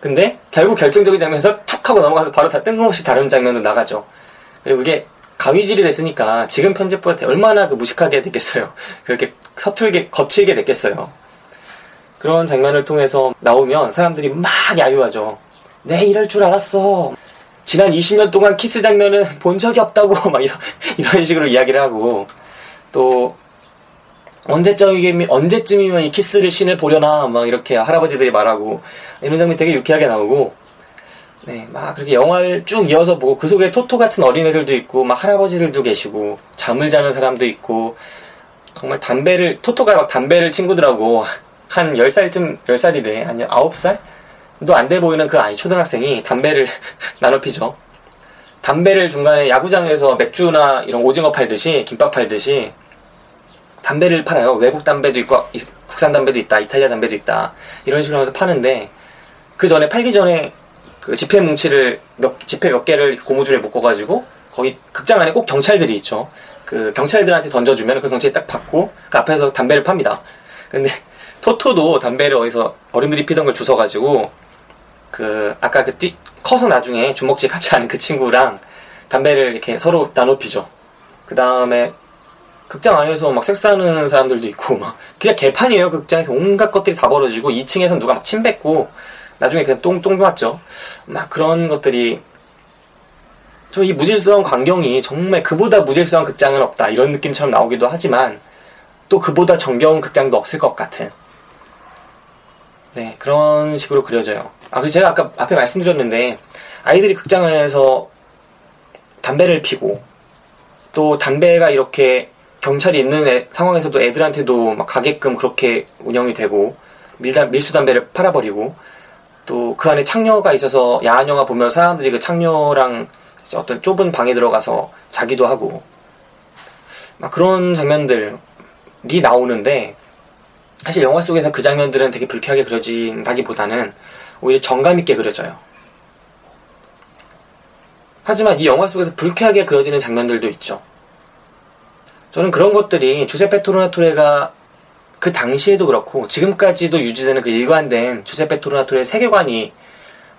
근데 결국 결정적인 장면에서 툭 하고 넘어가서 바로 다 뜬금없이 다른 장면으로 나가죠. 그리고 그게 가위질이 됐으니까 지금 편집부한테 얼마나 그 무식하게 됐겠어요. 그렇게 서툴게 거칠게 됐겠어요. 그런 장면을 통해서 나오면 사람들이 막 야유하죠. 네, 이럴 줄 알았어. 지난 20년 동안 키스 장면은 본 적이 없다고 막 이런 이런 식으로 이야기를 하고 또 언제쯤이면 언제쯤이면 이 키스를 신을 보려나 막 이렇게 할아버지들이 말하고 이런 장면이 되게 유쾌하게 나오고 네, 막 그렇게 영화를 쭉 이어서 보고 그 속에 토토 같은 어린애들도 있고 막 할아버지들도 계시고 잠을 자는 사람도 있고 정말 담배를 토토가 막 담배를 친구들하고 한 10살쯤 10살이래 아니 9살? 도 안 돼 보이는 그 아이 초등학생이 담배를 나눠 피죠. 담배를 중간에 야구장에서 맥주나 이런 오징어 팔듯이 김밥 팔듯이 담배를 팔아요. 외국 담배도 있고 국산 담배도 있다. 이탈리아 담배도 있다. 이런 식으로 하면서 파는데 그 전에 팔기 전에 그 지폐 뭉치를 몇 지폐 몇 개를 고무줄에 묶어가지고 거기 극장 안에 꼭 경찰들이 있죠. 그 경찰들한테 던져주면 그 경찰이 딱 받고 그 앞에서 담배를 팝니다. 근데 토토도 담배를 어디서 어른들이 피던 걸 주워가지고 그 아까 그 뛰, 커서 나중에 주먹질 같이 하는 그 친구랑 담배를 이렇게 서로 나눠 피죠. 그 다음에 극장 안에서 막 섹스하는 사람들도 있고 막 그냥 개판이에요. 극장에서 온갖 것들이 다 벌어지고 2층에서 누가 막 침 뱉고 나중에 그냥 똥똥 맞죠. 막 그런 것들이 저이 무질서한 광경이 정말 그보다 무질서한 극장은 없다 이런 느낌처럼 나오기도 하지만 또 그보다 정겨운 극장도 없을 것 같은 네 그런 식으로 그려져요. 아 그리고 제가 아까 앞에 말씀드렸는데 아이들이 극장 안에서 담배를 피고 또 담배가 이렇게 경찰이 있는 애, 상황에서도 애들한테도 막 가게끔 그렇게 운영이 되고 밀다, 밀수 담배를 팔아버리고 또 그 안에 창녀가 있어서 야한 영화 보면 사람들이 그 창녀랑 어떤 좁은 방에 들어가서 자기도 하고 막 그런 장면들이 나오는데 사실 영화 속에서 그 장면들은 되게 불쾌하게 그려진다기보다는 오히려 정감 있게 그려져요. 하지만 이 영화 속에서 불쾌하게 그려지는 장면들도 있죠. 저는 그런 것들이 주세페 토르나토레가 그 당시에도 그렇고 지금까지도 유지되는 그 일관된 주세페 토르나토레의 세계관이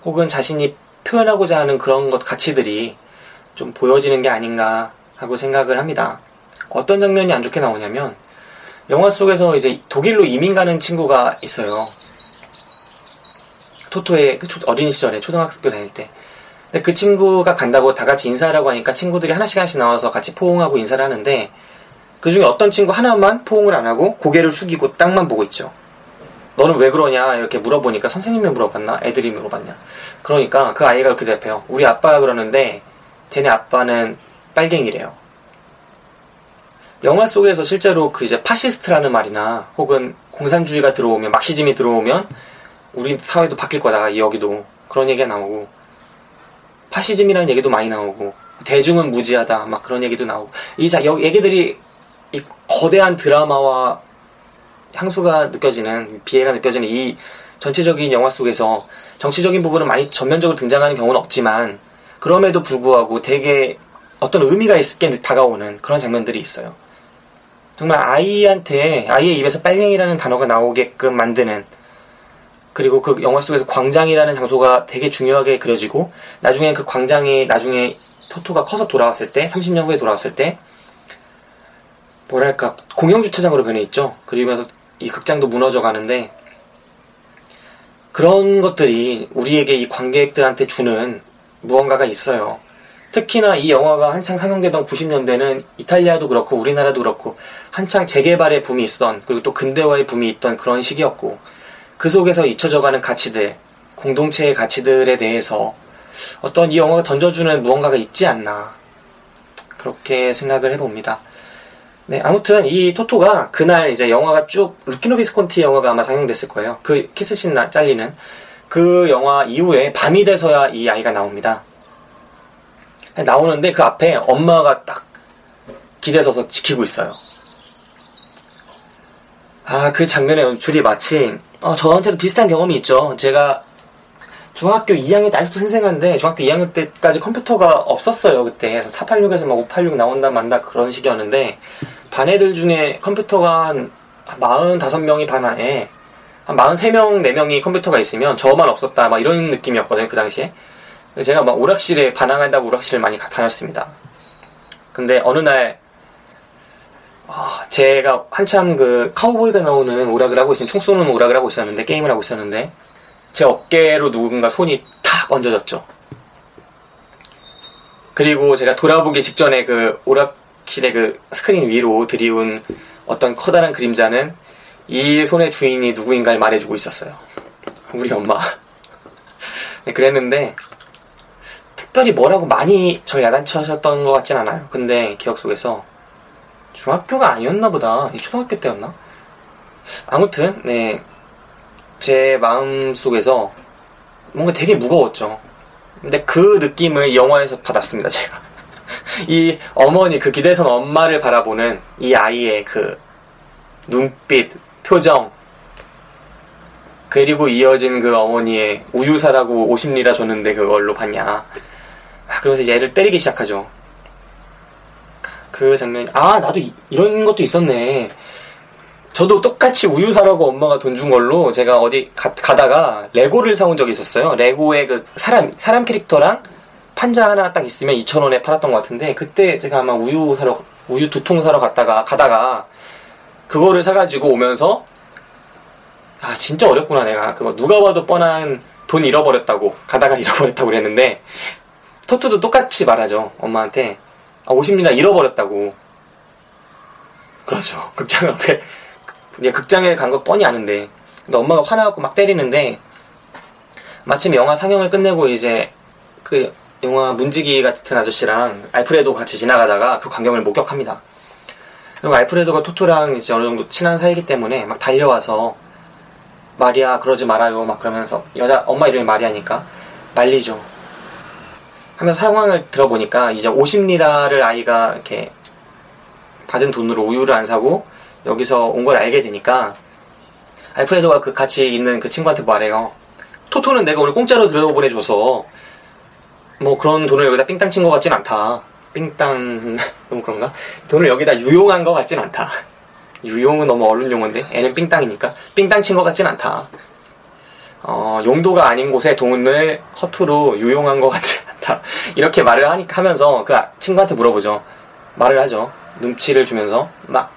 혹은 자신이 표현하고자 하는 그런 것 가치들이 좀 보여지는 게 아닌가 하고 생각을 합니다. 어떤 장면이 안 좋게 나오냐면 영화 속에서 이제 독일로 이민 가는 친구가 있어요. 토토의 그 어린 시절에 초등학교 다닐 때. 근데 그 친구가 간다고 다 같이 인사하라고 하니까 친구들이 하나씩 하나씩 나와서 같이 포옹하고 인사를 하는데 그 중에 어떤 친구 하나만 포옹을 안 하고 고개를 숙이고 땅만 보고 있죠. 너는 왜 그러냐? 이렇게 물어보니까 선생님이 물어봤나? 애들이 물어봤냐? 그러니까 그 아이가 그렇게 대답해요 우리 아빠가 그러는데 쟤네 아빠는 빨갱이래요. 영화 속에서 실제로 그 이제 파시스트라는 말이나 혹은 공산주의가 들어오면 막시즘이 들어오면 우리 사회도 바뀔 거다 여기도. 그런 얘기가 나오고 파시즘이라는 얘기도 많이 나오고 대중은 무지하다. 막 그런 얘기도 나오고. 이 자, 여, 얘기들이 이 거대한 드라마와 향수가 느껴지는 비애가 느껴지는 이 전체적인 영화 속에서 정치적인 부분은 많이 전면적으로 등장하는 경우는 없지만 그럼에도 불구하고 되게 어떤 의미가 있게 다가오는 그런 장면들이 있어요. 정말 아이한테 아이의 입에서 빨갱이라는 단어가 나오게끔 만드는 그리고 그 영화 속에서 광장이라는 장소가 되게 중요하게 그려지고 나중에 그 광장이 나중에 토토가 커서 돌아왔을 때 30년 후에 돌아왔을 때 뭐랄까 공영 주차장으로 변해 있죠. 그러면서 이 극장도 무너져 가는데 그런 것들이 우리에게 이 관객들한테 주는 무언가가 있어요. 특히나 이 영화가 한창 상영되던 90년대는 이탈리아도 그렇고 우리나라도 그렇고 한창 재개발의 붐이 있던 그리고 또 근대화의 붐이 있던 그런 시기였고 그 속에서 잊혀져가는 가치들, 공동체의 가치들에 대해서 어떤 이 영화가 던져주는 무언가가 있지 않나 그렇게 생각을 해봅니다. 네, 아무튼 이 토토가 그날 이제 영화가 쭉 루키노 비스콘티 영화가 아마 상영됐을 거예요. 그 키스씬 잘리는 그 영화 이후에 밤이 돼서야 이 아이가 나옵니다. 나오는데 그 앞에 엄마가 딱 기대서서 지키고 있어요. 아, 그 장면의 연출이 마치, 어, 저한테도 비슷한 경험이 있죠. 제가 중학교 2학년 때 아직도 생생한데, 중학교 2학년 때까지 컴퓨터가 없었어요, 그때. 486에서 막 586 나온다 만다 그런 시기였는데, 반 애들 중에 컴퓨터가 한 45명이 반 안에, 한 43명, 4명이 컴퓨터가 있으면 저만 없었다, 막 이런 느낌이었거든요, 그 당시에. 제가 막 오락실에 반항한다고 오락실을 많이 다녔습니다. 근데 어느 날 아, 제가 한참 그 카우보이가 나오는 오락을 하고 있었는 총 쏘는 오락을 하고 있었는데 게임을 하고 있었는데 제 어깨로 누군가 손이 탁 얹어졌죠. 그리고 제가 돌아보기 직전에 그 오락실의 그 스크린 위로 드리운 어떤 커다란 그림자는 이 손의 주인이 누구인가를 말해주고 있었어요. 우리 엄마. 네, 그랬는데 특별히 뭐라고 많이 절 야단치셨던 것 같진 않아요. 근데 기억 속에서 중학교가 아니었나 보다. 초등학교 때였나? 아무튼 네. 제 마음 속에서 뭔가 되게 무거웠죠. 근데 그 느낌을 영화에서 받았습니다, 제가. 이 어머니, 그 기대선 엄마를 바라보는 이 아이의 그 눈빛, 표정, 그리고 이어진 그 어머니의 우유 사라고 50리라 줬는데 그걸로 봤냐. 그러면서 이제 애를 때리기 시작하죠. 그 장면이, 아, 나도 이, 런 것도 있었네. 저도 똑같이 우유 사라고 엄마가 돈 준 걸로 제가 어디 가, 다가 레고를 사온 적이 있었어요. 레고의 그 사람, 사람 캐릭터랑 판자 하나 딱 있으면 2,000원에 팔았던 것 같은데, 그때 제가 아마 우유 사러, 우유 두 통 사러 갔다가, 가다가, 그거를 사가지고 오면서, 아, 진짜 어렵구나, 내가. 그거 누가 봐도 뻔한 돈 잃어버렸다고, 가다가 잃어버렸다고 그랬는데, 토토도 똑같이 말하죠. 엄마한테. 아, 50리나 잃어버렸다고. 그렇죠. 극장을 어떻게, 극장에 간 거 뻔히 아는데. 근데 엄마가 화나고 막 때리는데, 마침 영화 상영을 끝내고 이제, 그, 영화 문지기 같은 아저씨랑 알프레도 같이 지나가다가 그 광경을 목격합니다. 그리고 알프레도가 토토랑 이제 어느 정도 친한 사이기 때문에 막 달려와서, 마리아, 그러지 말아요. 막 그러면서, 여자, 엄마 이름이 마리아니까, 말리죠. 하면서 상황을 들어보니까 이제 50리라를 아이가 이렇게 받은 돈으로 우유를 안 사고 여기서 온 걸 알게 되니까 알프레도가 그 같이 있는 그 친구한테 말해요. 토토는 내가 오늘 공짜로 들여보내줘서 뭐 그런 돈을 여기다 삥땅 친 것 같진 않다. 삥땅 너무 그런가? 돈을 여기다 유용한 것 같진 않다. 유용은 너무 어른 용어인데 애는 삥땅이니까 삥땅 친 것 같진 않다. 어, 용도가 아닌 곳에 돈을 허투루 유용한 것 같지 않다. 이렇게 말을 하니까 하면서 그 친구한테 물어보죠. 말을 하죠. 눈치를 주면서 막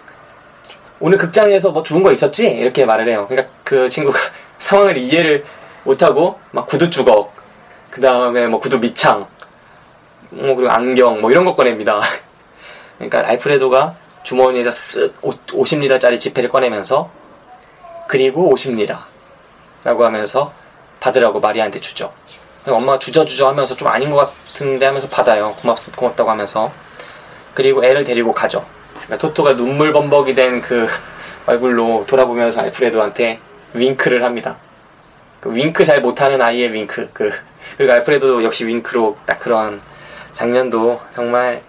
오늘 극장에서 뭐 좋은 거 있었지? 이렇게 말을 해요. 그러니까 그 친구가 상황을 이해를 못하고 막 구두 주걱, 그 다음에 뭐 구두 밑창, 뭐 그리고 안경 뭐 이런 거 꺼냅니다. 그러니까 알프레도가 주머니에서 쓱 50리라짜리 지폐를 꺼내면서 그리고 50리라 라고 하면서 받으라고 마리아한테 주죠. 엄마가 주저주저 하면서 좀 아닌 것 같은데 하면서 받아요. 고맙, 고맙다고 하면서. 그리고 애를 데리고 가죠. 그러니까 토토가 눈물 범벅이 된 그 얼굴로 돌아보면서 알프레도한테 윙크를 합니다. 그 윙크 잘 못하는 아이의 윙크 그 그리고 알프레도 역시 윙크로 딱 그런 장면도 정말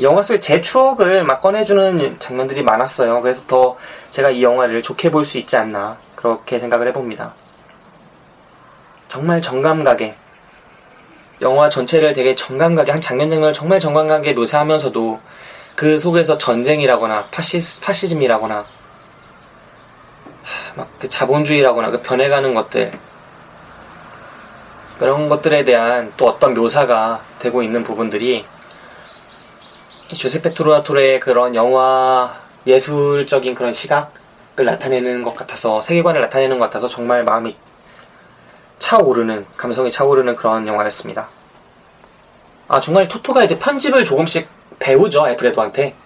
영화 속에 제 추억을 막 꺼내주는 장면들이 많았어요. 그래서 더 제가 이 영화를 좋게 볼 수 있지 않나 그렇게 생각을 해봅니다. 정말 정감가게 영화 전체를 되게 정감가게 한 장면 장면을 정말 정감가게 묘사하면서도 그 속에서 전쟁이라거나 파시, 파시즘이라거나 막 그 자본주의라거나 그 변해가는 것들 그런 것들에 대한 또 어떤 묘사가 되고 있는 부분들이 주세페 토르아토레의 그런 영화 예술적인 그런 시각을 나타내는 것 같아서 세계관을 나타내는 것 같아서 정말 마음이 차오르는 감성이 차오르는 그런 영화였습니다. 아 중간에 토토가 이제 편집을 조금씩 배우죠 알프레도한테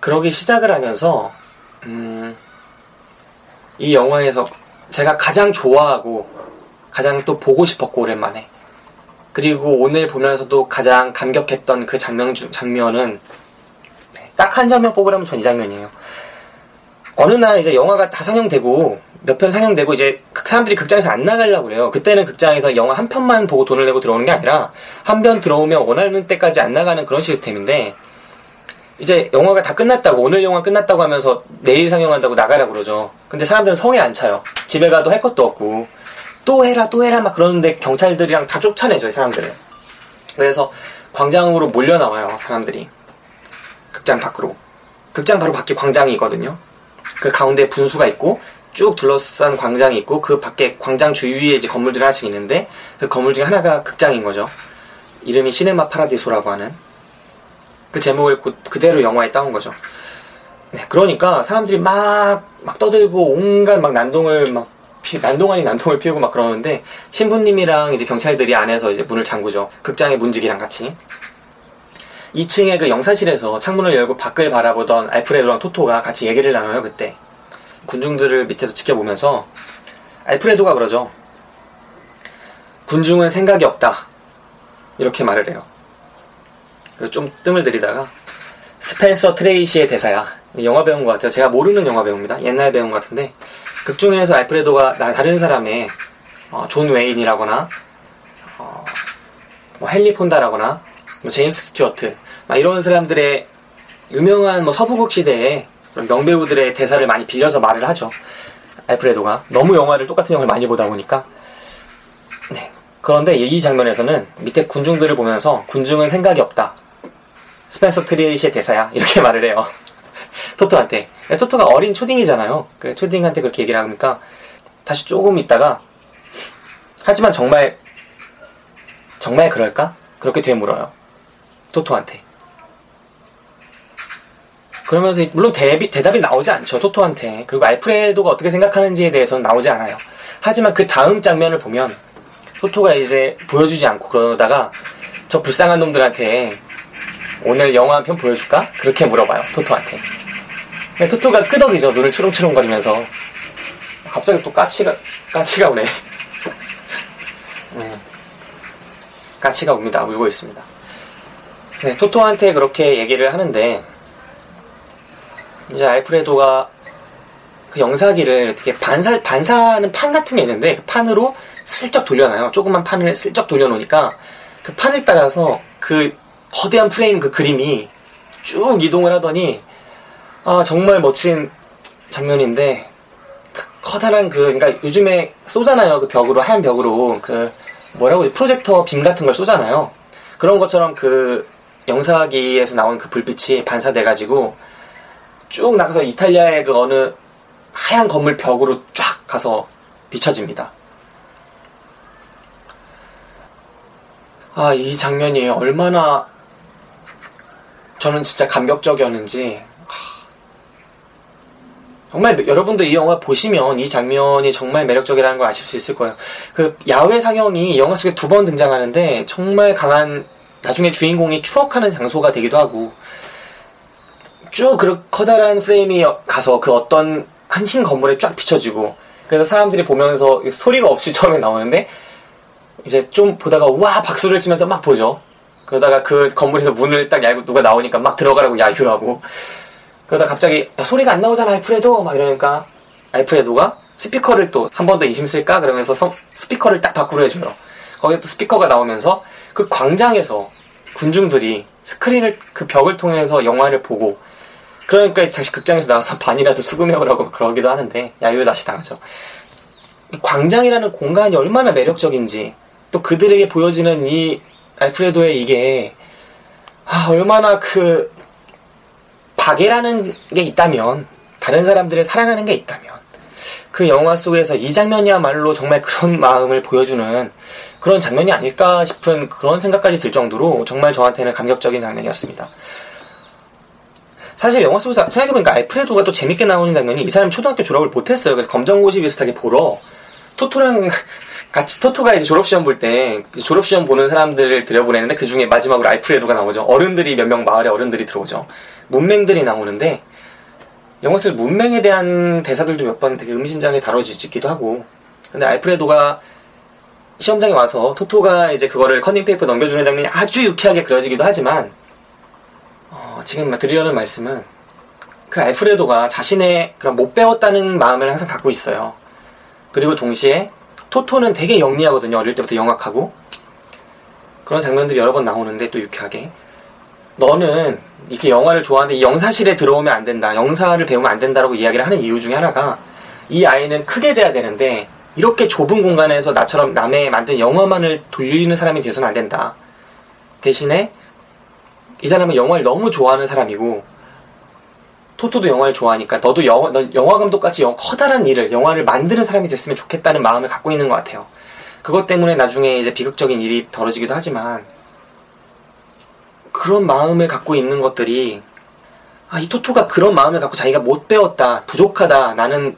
그러기 시작을 하면서 음, 이 영화에서 제가 가장 좋아하고 가장 또 보고 싶었고 오랜만에 그리고 오늘 보면서도 가장 감격했던 그 장면 중, 장면은 딱 한 장면 뽑으라면 전 이 장면이에요. 어느 날 이제 영화가 다 상영되고 몇 편 상영되고 이제 사람들이 극장에서 안 나가려고 그래요. 그때는 극장에서 영화 한 편만 보고 돈을 내고 들어오는 게 아니라 한 편 들어오면 원하는 때까지 안 나가는 그런 시스템인데 이제 영화가 다 끝났다고 오늘 영화 끝났다고 하면서 내일 상영한다고 나가라고 그러죠. 근데 사람들은 성에 안 차요. 집에 가도 할 것도 없고 또 해라 또 해라 막 그러는데 경찰들이랑 다 쫓아내줘요 사람들을. 그래서 광장으로 몰려 나와요 사람들이. 극장 밖으로. 극장 바로 밖에 광장이 있거든요. 그 가운데 분수가 있고 쭉 둘러싼 광장이 있고 그 밖에 광장 주위에 이제 건물들이 하나씩 있는데 그 건물 중에 하나가 극장인 거죠. 이름이 시네마 파라디소라고 하는 그 제목을 그대로 영화에 따온 거죠. 네, 그러니까 사람들이 막, 막 떠들고 온갖 막 난동을 막 피, 난동 아닌 난동을 피우고 막 그러는데 신부님이랑 이제 경찰들이 안에서 이제 문을 잠그죠. 극장의 문지기랑 같이. 2층의 그 영사실에서 창문을 열고 밖을 바라보던 알프레도랑 토토가 같이 얘기를 나눠요, 그때. 군중들을 밑에서 지켜보면서 알프레도가 그러죠. 군중은 생각이 없다. 이렇게 말을 해요. 좀 뜸을 들이다가 스펜서 트레이시의 대사야. 영화 배운 것 같아요. 제가 모르는 영화 배우입니다. 옛날 배운 것 같은데 극 중에서 알프레도가 다른 사람의 어, 존 웨인이라거나 어, 뭐 헨리 폰다라거나 뭐 제임스 스튜어트 막 이런 사람들의 유명한 뭐 서부극 시대의 명배우들의 대사를 많이 빌려서 말을 하죠. 알프레도가 너무 영화를 똑같은 영화를 많이 보다 보니까 네. 그런데 이 장면에서는 밑에 군중들을 보면서 군중은 생각이 없다. 스펜서 트리시의 대사야 이렇게 말을 해요. 토토한테 토토가 어린 초딩이잖아요. 그 초딩한테 그렇게 얘기를 하니까 다시 조금 있다가 하지만 정말 정말 그럴까? 그렇게 되물어요. 토토한테. 그러면서 물론 대비, 대답이 나오지 않죠. 토토한테. 그리고 알프레도가 어떻게 생각하는지에 대해서는 나오지 않아요. 하지만 그 다음 장면을 보면 토토가 이제 보여주지 않고 그러다가 저 불쌍한 놈들한테 오늘 영화 한 편 보여줄까? 그렇게 물어봐요. 토토한테. 토토가 끄덕이죠. 눈을 초롱초롱거리면서. 갑자기 또 까치가, 까치가 오네. 음. 까치가 옵니다. 울고 있습니다. 네, 토토한테 그렇게 얘기를 하는데, 이제 알프레도가 그 영사기를 어떻게 반사, 반사는 판 같은 게 있는데, 그 판으로 슬쩍 돌려놔요. 조그만 판을 슬쩍 돌려놓으니까, 그 판을 따라서 그 거대한 프레임 그 그림이 쭉 이동을 하더니, 아, 정말 멋진 장면인데, 그 커다란 그, 그러니까 요즘에 쏘잖아요. 그 벽으로, 하얀 벽으로. 그, 뭐라고, 프로젝터 빔 같은 걸 쏘잖아요. 그런 것처럼 그 영사기에서 나온 그 불빛이 반사돼가지고 쭉 나가서 이탈리아의 그 어느 하얀 건물 벽으로 쫙 가서 비춰집니다. 아, 이 장면이 얼마나 저는 진짜 감격적이었는지 정말 여러분도 이 영화 보시면 이 장면이 정말 매력적이라는 걸 아실 수 있을 거예요. 그 야외 상영이 영화 속에 두 번 등장하는데 정말 강한 나중에 주인공이 추억하는 장소가 되기도 하고 쭉 그 커다란 프레임이 가서 그 어떤 한 흰 건물에 쫙 비춰지고 그래서 사람들이 보면서 소리가 없이 처음에 나오는데 이제 좀 보다가 와 박수를 치면서 막 보죠. 그러다가 그 건물에서 문을 딱 열고 누가 나오니까 막 들어가라고 야유하고 그러다 갑자기 야, 소리가 안 나오잖아 알프레도 막 이러니까 알프레도가 스피커를 또 한 번더 인심 쓸까 그러면서 서- 스피커를 딱 밖으로 해줘요. 거기에 또 스피커가 나오면서 그 광장에서 군중들이 스크린을 그 벽을 통해서 영화를 보고 그러니까 다시 극장에서 나와서 반이라도 수금해 오라고 그러기도 하는데 야유에 다시 당하죠. 이 광장이라는 공간이 얼마나 매력적인지 또 그들에게 보여지는 이 알프레도의 이게 아, 얼마나 그 박애라는 게 있다면 다른 사람들을 사랑하는 게 있다면 그 영화 속에서 이 장면이야말로 정말 그런 마음을 보여주는 그런 장면이 아닐까 싶은 그런 생각까지 들 정도로 정말 저한테는 감격적인 장면이었습니다. 사실 영화 속에서 생각해보니까 알프레도가 또 재밌게 나오는 장면이 이 사람이 초등학교 졸업을 못했어요. 그래서 검정고시 비슷하게 보러 토토랑 같이 토토가 이제 졸업시험 볼 때 졸업시험 보는 사람들을 들여보내는데 그 중에 마지막으로 알프레도가 나오죠. 어른들이 몇 명 마을에 어른들이 들어오죠. 문맹들이 나오는데 속 문맹에 대한 대사들도 몇 번 되게 의미심장하게 다뤄지기도 하고 근데 알프레도가 시험장에 와서 토토가 이제 그거를 커닝페이퍼 넘겨주는 장면이 아주 유쾌하게 그려지기도 하지만 어, 지금 드리려는 말씀은 그 알프레도가 자신의 그런 못 배웠다는 마음을 항상 갖고 있어요. 그리고 동시에 토토는 되게 영리하거든요. 어릴 때부터 영악하고 그런 장면들이 여러 번 나오는데 또 유쾌하게 너는 이렇게 영화를 좋아하는데 이 영사실에 들어오면 안 된다. 영사를 배우면 안 된다라고 이야기를 하는 이유 중에 하나가 이 아이는 크게 돼야 되는데 이렇게 좁은 공간에서 나처럼 남의 만든 영화만을 돌리는 사람이 되어서는 안 된다. 대신에 이 사람은 영화를 너무 좋아하는 사람이고 토토도 영화를 좋아하니까 너도 영화, 너 영화 감독같이 영- 커다란 일을 영화를 만드는 사람이 됐으면 좋겠다는 마음을 갖고 있는 것 같아요. 그것 때문에 나중에 이제 비극적인 일이 벌어지기도 하지만 그런 마음을 갖고 있는 것들이 아, 이 토토가 그런 마음을 갖고 자기가 못 배웠다, 부족하다, 나는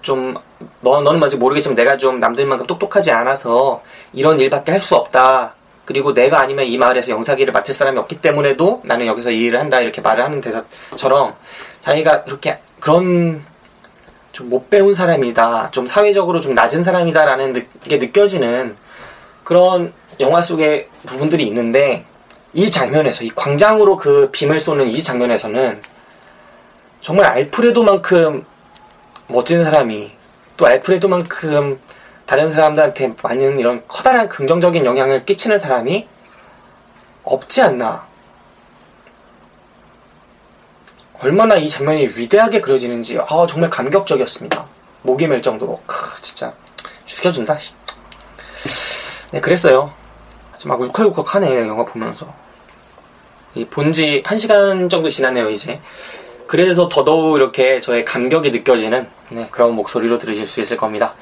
좀, 너, 너는 뭔지 모르겠지만 내가 좀 남들만큼 똑똑하지 않아서 이런 일밖에 할 수 없다. 그리고 내가 아니면 이 마을에서 영사기를 맡을 사람이 없기 때문에도 나는 여기서 이 일을 한다. 이렇게 말을 하는 대사처럼 자기가 그렇게 그런 좀 못 배운 사람이다. 좀 사회적으로 좀 낮은 사람이다라는 느- 게 느껴지는 그런 영화 속의 부분들이 있는데 이 장면에서 이 광장으로 그 빔을 쏘는 이 장면에서는 정말 알프레도만큼 멋진 사람이 또 알프레도만큼 다른 사람들한테 많은 이런 커다란 긍정적인 영향을 끼치는 사람이 없지 않나. 얼마나 이 장면이 위대하게 그려지는지 아 정말 감격적이었습니다. 목이 멜 정도로 크, 진짜 죽여준다. 씨. 네 그랬어요. 막 울컥울컥 하네 영화 보면서 이 본지 한 시간 정도 지났네요 이제. 그래서 더더욱 이렇게 저의 감격이 느껴지는 네, 그런 목소리로 들으실 수 있을 겁니다.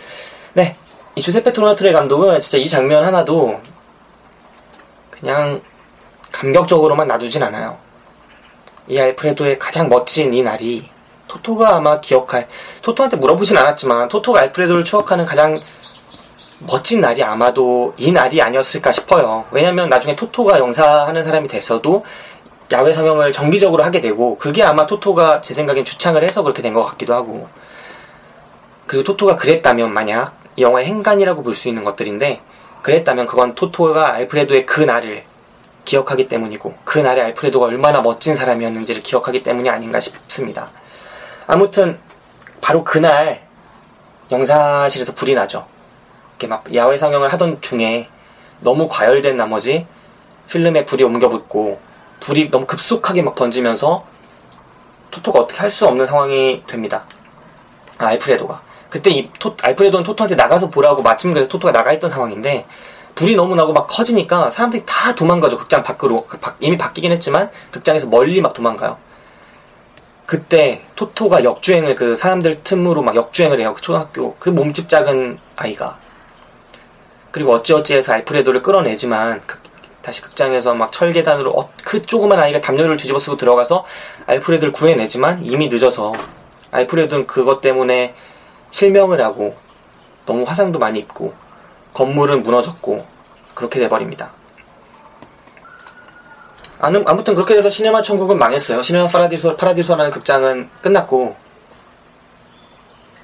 네, 이 주세페 토나트레 감독은 진짜 이 장면 하나도 그냥 감격적으로만 놔두진 않아요. 이 알프레도의 가장 멋진 이 날이 토토가 아마 기억할 토토한테 물어보진 않았지만 토토가 알프레도를 추억하는 가장 멋진 날이 아마도 이 날이 아니었을까 싶어요. 왜냐면 나중에 토토가 영사하는 사람이 돼서도 야외 상영을 정기적으로 하게 되고 그게 아마 토토가 제 생각엔 주창을 해서 그렇게 된 것 같기도 하고 그리고 토토가 그랬다면 만약 이 영화의 행간이라고 볼 수 있는 것들인데 그랬다면 그건 토토가 알프레도의 그 날을 기억하기 때문이고 그 날에 알프레도가 얼마나 멋진 사람이었는지를 기억하기 때문이 아닌가 싶습니다. 아무튼 바로 그날 영사실에서 불이 나죠. 이렇게 막 야외 상영을 하던 중에 너무 과열된 나머지 필름에 불이 옮겨 붙고 불이 너무 급속하게 막 번지면서 토토가 어떻게 할 수 없는 상황이 됩니다. 아, 알프레도가. 그때 이 토- 알프레도는 토토한테 나가서 보라고 마침 그래서 토토가 나가 있던 상황인데 불이 너무 나고 막 커지니까 사람들이 다 도망가죠. 극장 밖으로. 그 밖- 이미 바뀌긴 했지만 극장에서 멀리 막 도망가요. 그때 토토가 역주행을 그 사람들 틈으로 막 역주행을 해요. 그 초등학교 그 몸집 작은 아이가. 그리고 어찌어찌해서 알프레도를 끌어내지만 그- 다시 극장에서 막 철계단으로 어- 그 조그만 아이가 담요를 뒤집어 쓰고 들어가서 알프레도를 구해내지만 이미 늦어서 알프레도는 그것 때문에 실명을 하고 너무 화상도 많이 입고 건물은 무너졌고 그렇게 돼버립니다. 아무- 아무튼 그렇게 돼서 시네마 천국은 망했어요. 시네마 파라디소, 파라디소라는 극장은 끝났고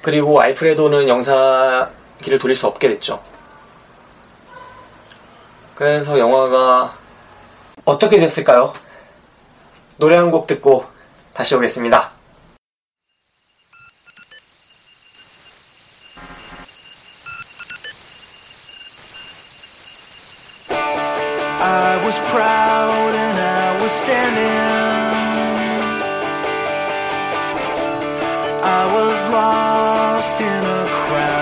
그리고 알프레도는 영사기를 돌릴 수 없게 됐죠. 그래서 영화가 어떻게 됐을까요? 노래 한 곡 듣고 다시 오겠습니다. I was proud and I was standing. I was lost in a crowd.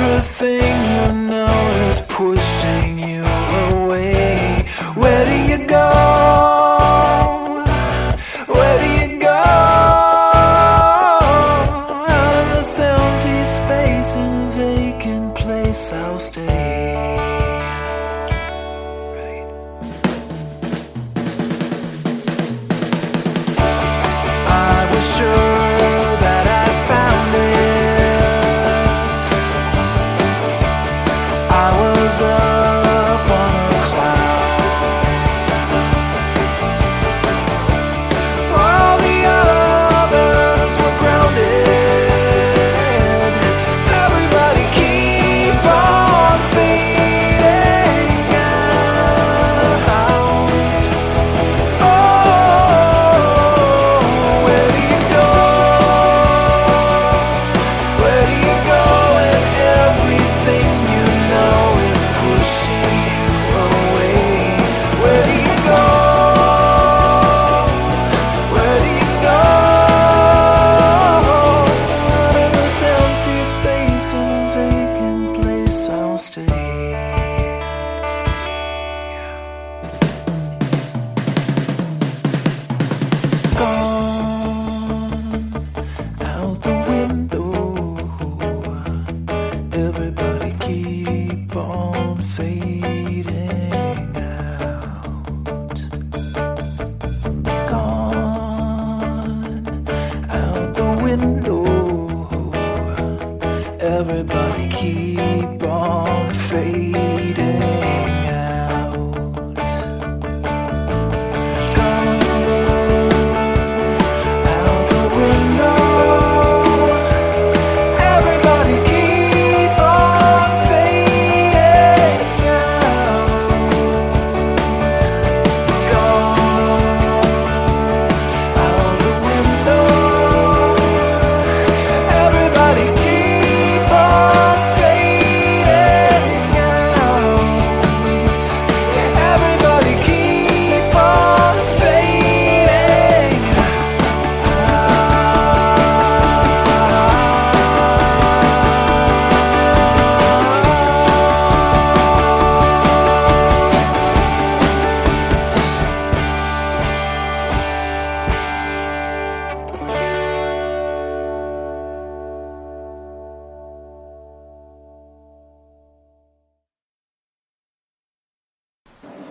Everything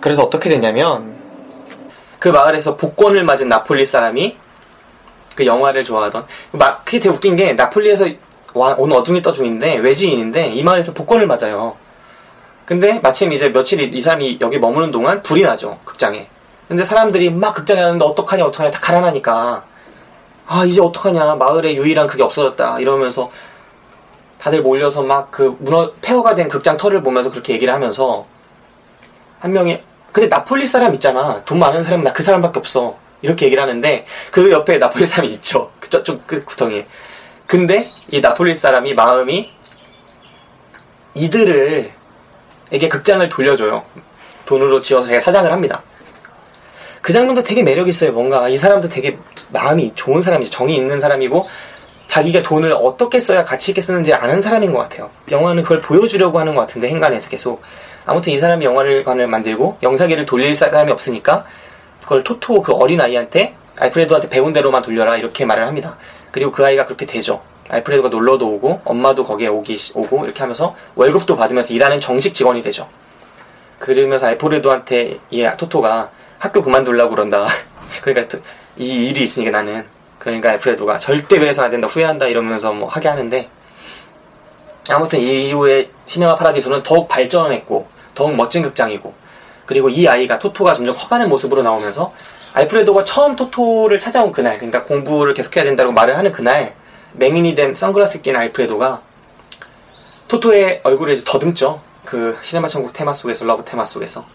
그래서 어떻게 됐냐면 그 마을에서 복권을 맞은 나폴리 사람이 그 영화를 좋아하던 막 그게 되게 웃긴 게 나폴리에서 와- 온 어중이 떠중인데 외지인인데 이 마을에서 복권을 맞아요. 근데 마침 이제 며칠 이, 이 사람이 여기 머무는 동안 불이 나죠 극장에. 근데 사람들이 막 극장에 가는데 어떡하냐 어떡하냐 다 가라나니까 아 이제 어떡하냐 마을에 유일한 그게 없어졌다 이러면서 다들 몰려서 막그 무너 폐허가 된 극장 털을 보면서 그렇게 얘기를 하면서 한 명이 근데 나폴리 사람 있잖아. 돈 많은 사람은 나 그 사람밖에 없어. 이렇게 얘기를 하는데 그 옆에 나폴리 사람이 있죠. 그좀그 구덩이에. 근데 이 나폴리 사람이 마음이 이들을 에게 극장을 돌려줘요. 돈으로 지어서 사장을 합니다. 그 장면도 되게 매력 있어요. 뭔가 이 사람도 되게 마음이 좋은 사람이죠. 정이 있는 사람이고 자기가 돈을 어떻게 써야 가치 있게 쓰는지 아는 사람인 것 같아요. 영화는 그걸 보여주려고 하는 것 같은데 행간에서 계속 아무튼 이 사람이 영화를 관을 만들고 영사기를 돌릴 사람이 없으니까 그걸 토토 그 어린 아이한테 알프레도한테 배운 대로만 돌려라 이렇게 말을 합니다. 그리고 그 아이가 그렇게 되죠. 알프레도가 놀러도 오고 엄마도 거기에 오기 오고 이렇게 하면서 월급도 받으면서 일하는 정식 직원이 되죠. 그러면서 알프레도한테 이 토토가 학교 그만두려고 그런다. 그러니까 트- 이 일이 있으니까 나는 그러니까 알프레도가 절대 그래서 안 된다 후회한다 이러면서 뭐 하게 하는데 아무튼 이후에 시네마 파라디소는 더욱 발전했고 더욱 멋진 극장이고 그리고 이 아이가 토토가 점점 커가는 모습으로 나오면서 알프레도가 처음 토토를 찾아온 그날 그러니까 공부를 계속해야 된다고 말을 하는 그날 맹인이 된 선글라스 낀 알프레도가 토토의 얼굴을 이제 더듬죠. 그 시네마 천국 테마 속에서 러브 테마 속에서.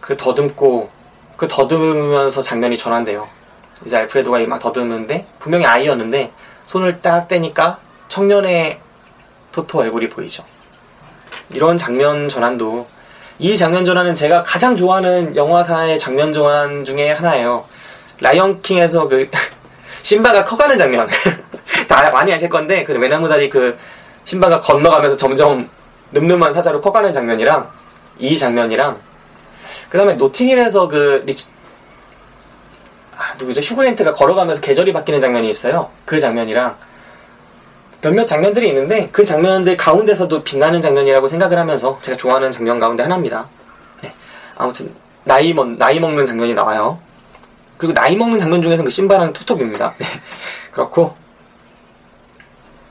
그 더듬고 그 더듬으면서 장면이 전환돼요. 이제 알프레도가 막 더듬는데 분명히 아이였는데 손을 딱 떼니까 청년의 토토 얼굴이 보이죠. 이런 장면 전환도 이 장면 전환은 제가 가장 좋아하는 영화사의 장면 전환 중에 하나예요. 라이언킹에서 그 신바가 커가는 장면 다 많이 아실 건데 그 외나무 다리 그 신바가 건너가면서 점점 늠름한 사자로 커가는 장면이랑 이 장면이랑 그 다음에 노팅힐에서 그 리치 아, 누구죠? 휴그랜트가 걸어가면서 계절이 바뀌는 장면이 있어요. 그 장면이랑 몇몇 장면들이 있는데 그 장면들 가운데서도 빛나는 장면이라고 생각을 하면서 제가 좋아하는 장면 가운데 하나입니다. 네. 아무튼 나이 먹 나이 먹는 장면이 나와요. 그리고 나이 먹는 장면 중에서 그 신바랑 투톱입니다. 네. 그렇고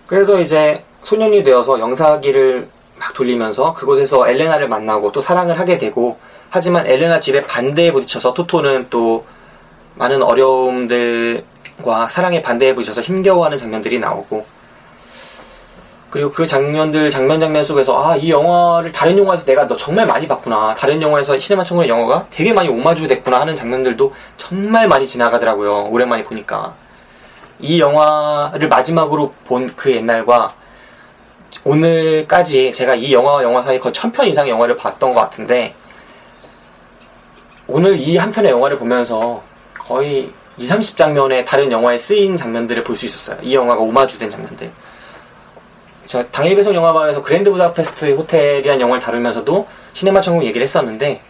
그래서 이제 소년이 되어서 영사기를 막 돌리면서 그곳에서 엘레나를 만나고 또 사랑을 하게 되고 하지만 엘레나 집에 반대에 부딪혀서 토토는 또 많은 어려움들과 사랑에 반대에 부딪혀서 힘겨워하는 장면들이 나오고 그리고 그 장면들 장면 장면 속에서 아 이 영화를 다른 영화에서 내가 너 정말 많이 봤구나 다른 영화에서 시네마 천국의 영화가 되게 많이 오마주 됐구나 하는 장면들도 정말 많이 지나가더라고요 오랜만에 보니까 이 영화를 마지막으로 본 그 옛날과 오늘까지 제가 이 영화와 영화 사이 거의 천편 이상의 영화를 봤던 것 같은데 오늘 이 한 편의 영화를 보면서 거의 2, 30장면의 다른 영화에 쓰인 장면들을 볼 수 있었어요. 이 영화가 오마주된 장면들. 저 당일 배송 영화관에서 그랜드 부다페스트 호텔이라는 영화를 다루면서도 시네마 천국 얘기를 했었는데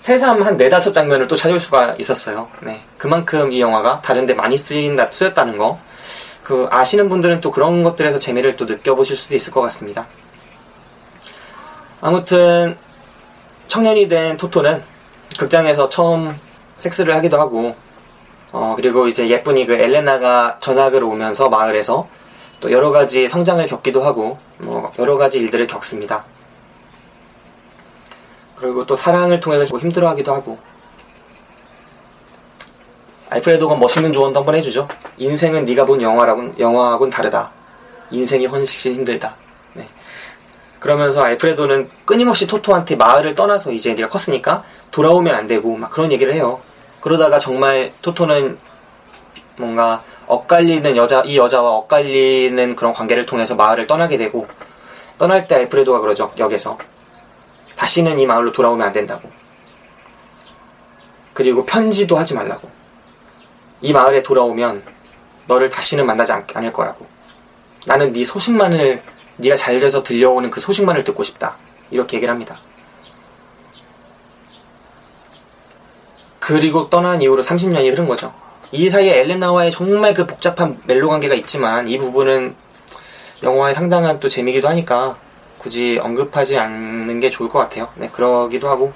새삼 한 네다섯 장면을 또 찾을 수가 있었어요. 네. 그만큼 이 영화가 다른데 많이 쓰인다, 쓰였다는 거. 그, 아시는 분들은 또 그런 것들에서 재미를 또 느껴보실 수도 있을 것 같습니다. 아무튼, 청년이 된 토토는 극장에서 처음 섹스를 하기도 하고, 어, 그리고 이제 예쁜이 그 엘레나가 전학을 오면서 마을에서 또 여러 가지 성장을 겪기도 하고, 뭐, 여러 가지 일들을 겪습니다. 그리고 또 사랑을 통해서 뭐 힘들어하기도 하고, 알프레도가 멋있는 조언도 한번 해주죠. 인생은 네가 본 영화라곤 영화하고는 다르다. 인생이 훨씬 힘들다. 네. 그러면서 알프레도는 끊임없이 토토한테 마을을 떠나서 이제 네가 컸으니까 돌아오면 안 되고 막 그런 얘기를 해요. 그러다가 정말 토토는 뭔가 엇갈리는 여자 이 여자와 엇갈리는 그런 관계를 통해서 마을을 떠나게 되고 떠날 때 알프레도가 그러죠 역에서 다시는 이 마을로 돌아오면 안 된다고. 그리고 편지도 하지 말라고. 이 마을에 돌아오면 너를 다시는 만나지 않, 않을 거라고. 나는 네 소식만을 네가 잘 돼서 들려오는 그 소식만을 듣고 싶다. 이렇게 얘기를 합니다. 그리고 떠난 이후로 30년이 흐른 거죠. 이 사이에 엘레나와의 정말 그 복잡한 멜로 관계가 있지만 이 부분은 영화의 상당한 또 재미기도 하니까 굳이 언급하지 않는 게 좋을 것 같아요. 네, 그러기도 하고.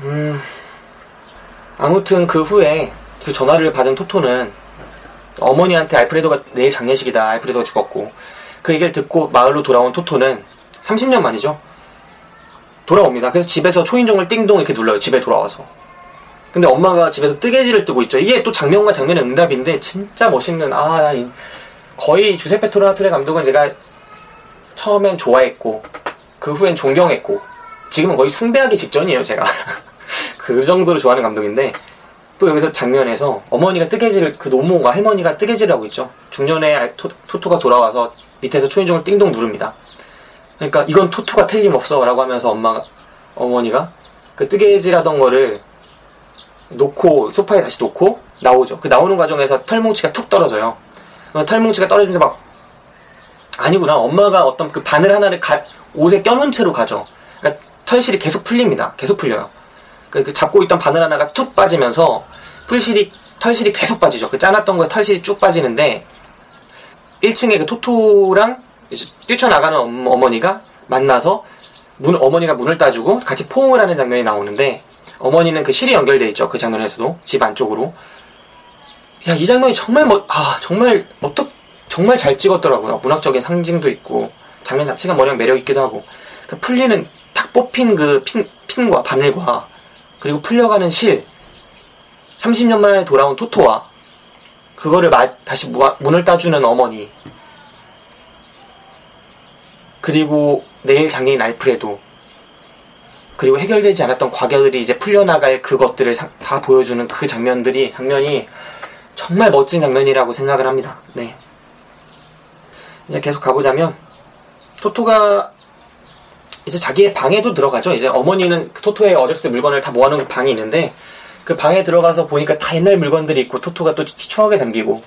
음, 아무튼 그 후에 그 전화를 받은 토토는 어머니한테 알프레도가 내일 장례식이다. 알프레도가 죽었고. 그 얘기를 듣고 마을로 돌아온 토토는 30년 만이죠. 돌아옵니다. 그래서 집에서 초인종을 띵동 이렇게 눌러요. 집에 돌아와서. 근데 엄마가 집에서 뜨개질을 뜨고 있죠. 이게 또 장면과 장면의 응답인데 진짜 멋있는 아 거의 주세페 토라토레 감독은 제가 처음엔 좋아했고 그 후엔 존경했고 지금은 거의 숭배하기 직전이에요 제가. 그 정도로 좋아하는 감독인데 또 여기서 장면에서 어머니가 뜨개질을 그 노모가 할머니가 뜨개질을 하고 있죠. 중년에 알- 토, 토토가 돌아와서 밑에서 초인종을 띵동 누릅니다. 그러니까 이건 토토가 틀림없어 라고 하면서 엄마가 어머니가 그 뜨개질하던 거를 놓고 소파에 다시 놓고 나오죠. 그 나오는 과정에서 털뭉치가 툭 떨어져요. 어, 털뭉치가 떨어지면서 막 아니구나. 엄마가 어떤 그 바늘 하나를 가- 옷에 껴놓은 채로 가죠. 그러니까 털실이 계속 풀립니다. 계속 풀려요. 그, 그 잡고 있던 바늘 하나가 툭 빠지면서 풀실이 털실이 계속 빠지죠. 그 짜놨던 거에 털실이 쭉 빠지는데 1층에 그 토토랑 뛰쳐나가는 엄- 어머니가 만나서 문, 어머니가 문을 따주고 같이 포옹을 하는 장면이 나오는데 어머니는 그 실이 연결돼 있죠. 그 장면에서도 집 안쪽으로. 야, 이 장면이 정말 뭐, 아, 정말 어떻 정말 잘 찍었더라고요. 문학적인 상징도 있고 장면 자체가 뭐냐 매력 있기도 하고 그 풀리는 탁 뽑힌 그 핀, 핀과 바늘과 그리고 풀려가는 실 30년 만에 돌아온 토토와 그거를 마- 다시 무- 문을 따주는 어머니 그리고 내일 장애인 알프레도 그리고 해결되지 않았던 과거들이 이제 풀려나갈 그것들을 사- 다 보여주는 그 장면들이 장면이 정말 멋진 장면이라고 생각을 합니다. 네. 이제 계속 가보자면 토토가 이제 자기의 방에도 들어가죠. 이제 어머니는 그 토토의 어렸을 때 물건을 다 모아놓은 방이 있는데 그 방에 들어가서 보니까 다 옛날 물건들이 있고 토토가 또 추억에 잠기고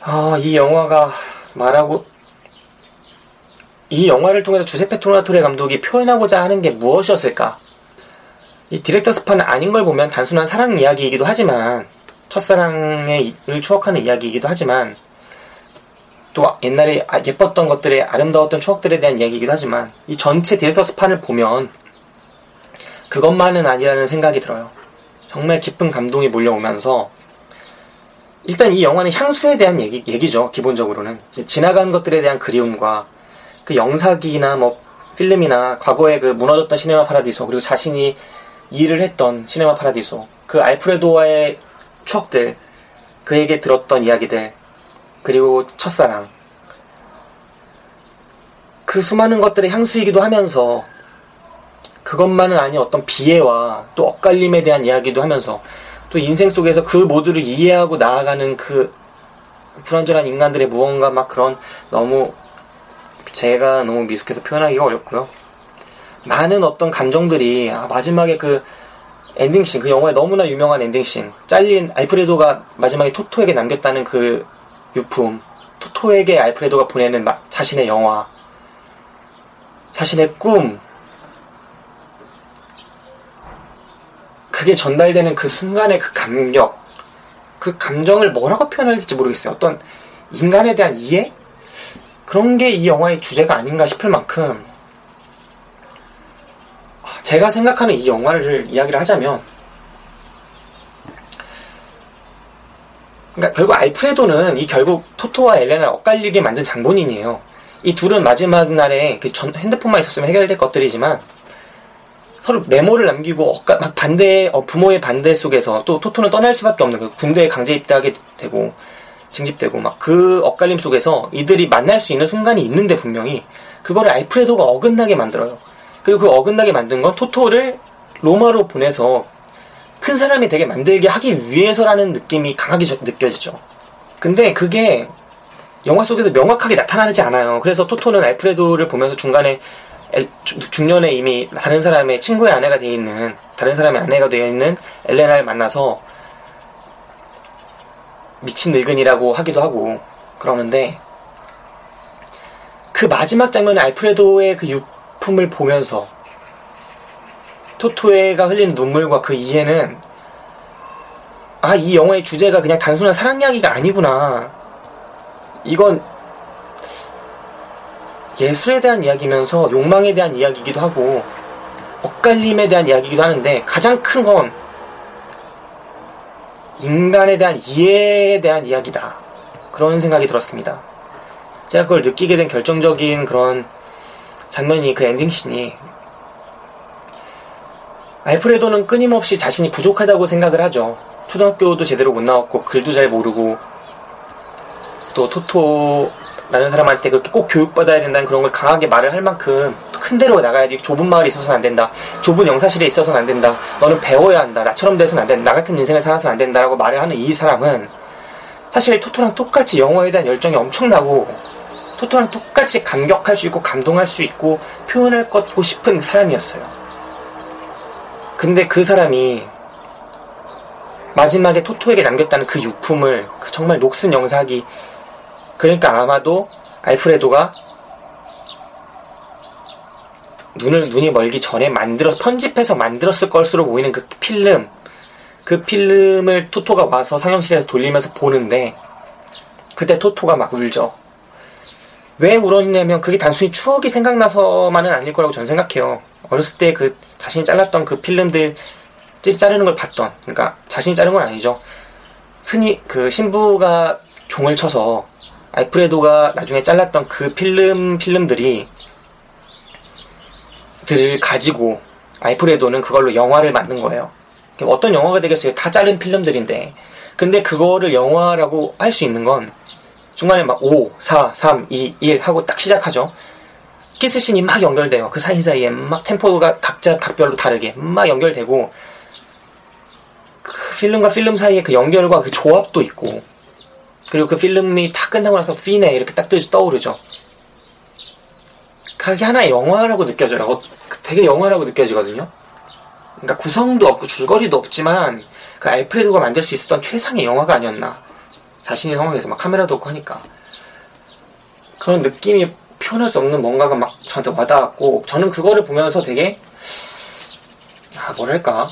아, 이 영화가 말하고 이 영화를 통해서 주세페 토나토레 감독이 표현하고자 하는 게 무엇이었을까? 이 디렉터스판은 아닌 걸 보면 단순한 사랑 이야기이기도 하지만 첫사랑을 추억하는 이야기이기도 하지만 또 옛날에 아- 예뻤던 것들의 아름다웠던 추억들에 대한 이야기이기도 하지만 이 전체 디렉터스 판을 보면 그것만은 아니라는 생각이 들어요. 정말 깊은 감동이 몰려오면서 일단 이 영화는 향수에 대한 얘기, 얘기죠. 기본적으로는 지나간 것들에 대한 그리움과 그 영사기나 뭐 필름이나 과거에 그 무너졌던 시네마 파라디소 그리고 자신이 일을 했던 시네마 파라디소 그 알프레도와의 추억들 그에게 들었던 이야기들 그리고 첫사랑. 그 수많은 것들의 향수이기도 하면서 그것만은 아닌 어떤 비애와 또 엇갈림에 대한 이야기도 하면서 또 인생 속에서 그 모두를 이해하고 나아가는 그 불완전한 인간들의 무언가 막 그런 너무 제가 너무 미숙해서 표현하기가 어렵고요. 많은 어떤 감정들이 아, 마지막에 그 엔딩씬 그 영화의 너무나 유명한 엔딩씬 잘린 알프레도가 마지막에 토토에게 남겼다는 그 유품 토토에게 알프레도가 보내는 마- 자신의 영화 자신의 꿈 그게 전달되는 그 순간의 그 감격 그 감정을 뭐라고 표현해야 될지 모르겠어요 어떤 인간에 대한 이해 그런 게 이 영화의 주제가 아닌가 싶을 만큼 아, 제가 생각하는 이 영화를 이야기를 하자면 그러니까 결국 알프레도는 이 결국 토토와 엘레나를 엇갈리게 만든 장본인이에요. 이 둘은 마지막 날에 그 전- 핸드폰만 있었으면 해결될 것들이지만 서로 메모를 남기고 엇가- 막 반대 어, 부모의 반대 속에서 또 토토는 떠날 수밖에 없는 그 군대에 강제 입대하게 되고 징집되고 막 그 엇갈림 속에서 이들이 만날 수 있는 순간이 있는데 분명히 그거를 알프레도가 어긋나게 만들어요. 그리고 그 어긋나게 만든 건 토토를 로마로 보내서 큰 사람이 되게 만들게 하기 위해서라는 느낌이 강하게 저- 느껴지죠. 근데 그게 영화 속에서 명확하게 나타나지 않아요. 그래서 토토는 알프레도를 보면서 중간에 중년에 이미 다른 사람의 친구의 아내가 되어 있는 다른 사람의 아내가 되어 있는 엘레나를 만나서 미친 늙은이라고 하기도 하고 그러는데 그 마지막 장면에 알프레도의 그 유품을 보면서 토토에가 흘리는 눈물과 그 이해는 아 이 영화의 주제가 그냥 단순한 사랑 이야기가 아니구나. 이건 예술에 대한 이야기면서 욕망에 대한 이야기이기도 하고 엇갈림에 대한 이야기이기도 하는데 가장 큰 건 인간에 대한 이해에 대한 이야기다. 그런 생각이 들었습니다. 제가 그걸 느끼게 된 결정적인 그런 장면이 그 엔딩씬이 알프레도는 끊임없이 자신이 부족하다고 생각을 하죠. 초등학교도 제대로 못 나왔고 글도 잘 모르고 또 토토 라는 사람한테 그렇게 꼭 교육받아야 된다는 그런 걸 강하게 말을 할 만큼 큰 데로 나가야 돼. 좁은 마을에 있어서는 안 된다. 좁은 영사실에 있어서는 안 된다. 너는 배워야 한다. 나처럼 돼서는 안 된다. 나 같은 인생을 살아서는 안 된다라고 말을 하는 이 사람은 사실 토토랑 똑같이 영어에 대한 열정이 엄청나고 토토랑 똑같이 감격할 수 있고 감동할 수 있고 표현할 것고 싶은 사람이었어요. 근데 그 사람이 마지막에 토토에게 남겼다는 그 유품을 그 정말 녹슨 영사기 그러니까 아마도 알프레도가 눈을 눈이 멀기 전에 만들어 편집해서 만들었을 것으로 보이는 그 필름 그 필름을 토토가 와서 상영실에서 돌리면서 보는데 그때 토토가 막 울죠. 왜 울었냐면 그게 단순히 추억이 생각나서만은 아닐 거라고 저는 생각해요. 어렸을 때 그 자신이 잘랐던 그 필름들 찌리 자르는 걸 봤던 그러니까 자신이 자른 건 아니죠. 스니 그 신부가 종을 쳐서 알프레도가 나중에 잘랐던 그 필름 필름들이 들을 가지고 알프레도는 그걸로 영화를 만든 거예요. 어떤 영화가 되겠어요? 다 자른 필름들인데. 근데 그거를 영화라고 할 수 있는 건 중간에 막 5, 4, 3, 2, 1 하고 딱 시작하죠. 키스신이 막 연결돼요. 그 사이사이에 막 템포가 각자 각별로 다르게 막 연결되고 그 필름과 필름 사이에 그 연결과 그 조합도 있고 그리고 그 필름이 다 끝나고 나서 피네 이렇게 딱 뜨- 떠오르죠. 그게 하나의 영화라고 느껴져요. 어, 되게 영화라고 느껴지거든요. 그러니까 구성도 없고 줄거리도 없지만 그 알프레도가 만들 수 있었던 최상의 영화가 아니었나. 자신의 상황에서 막 카메라도 없고 하니까. 그런 느낌이 표현할 수 없는 뭔가가 막 저한테 와닿았고 저는 그거를 보면서 되게 아 뭐랄까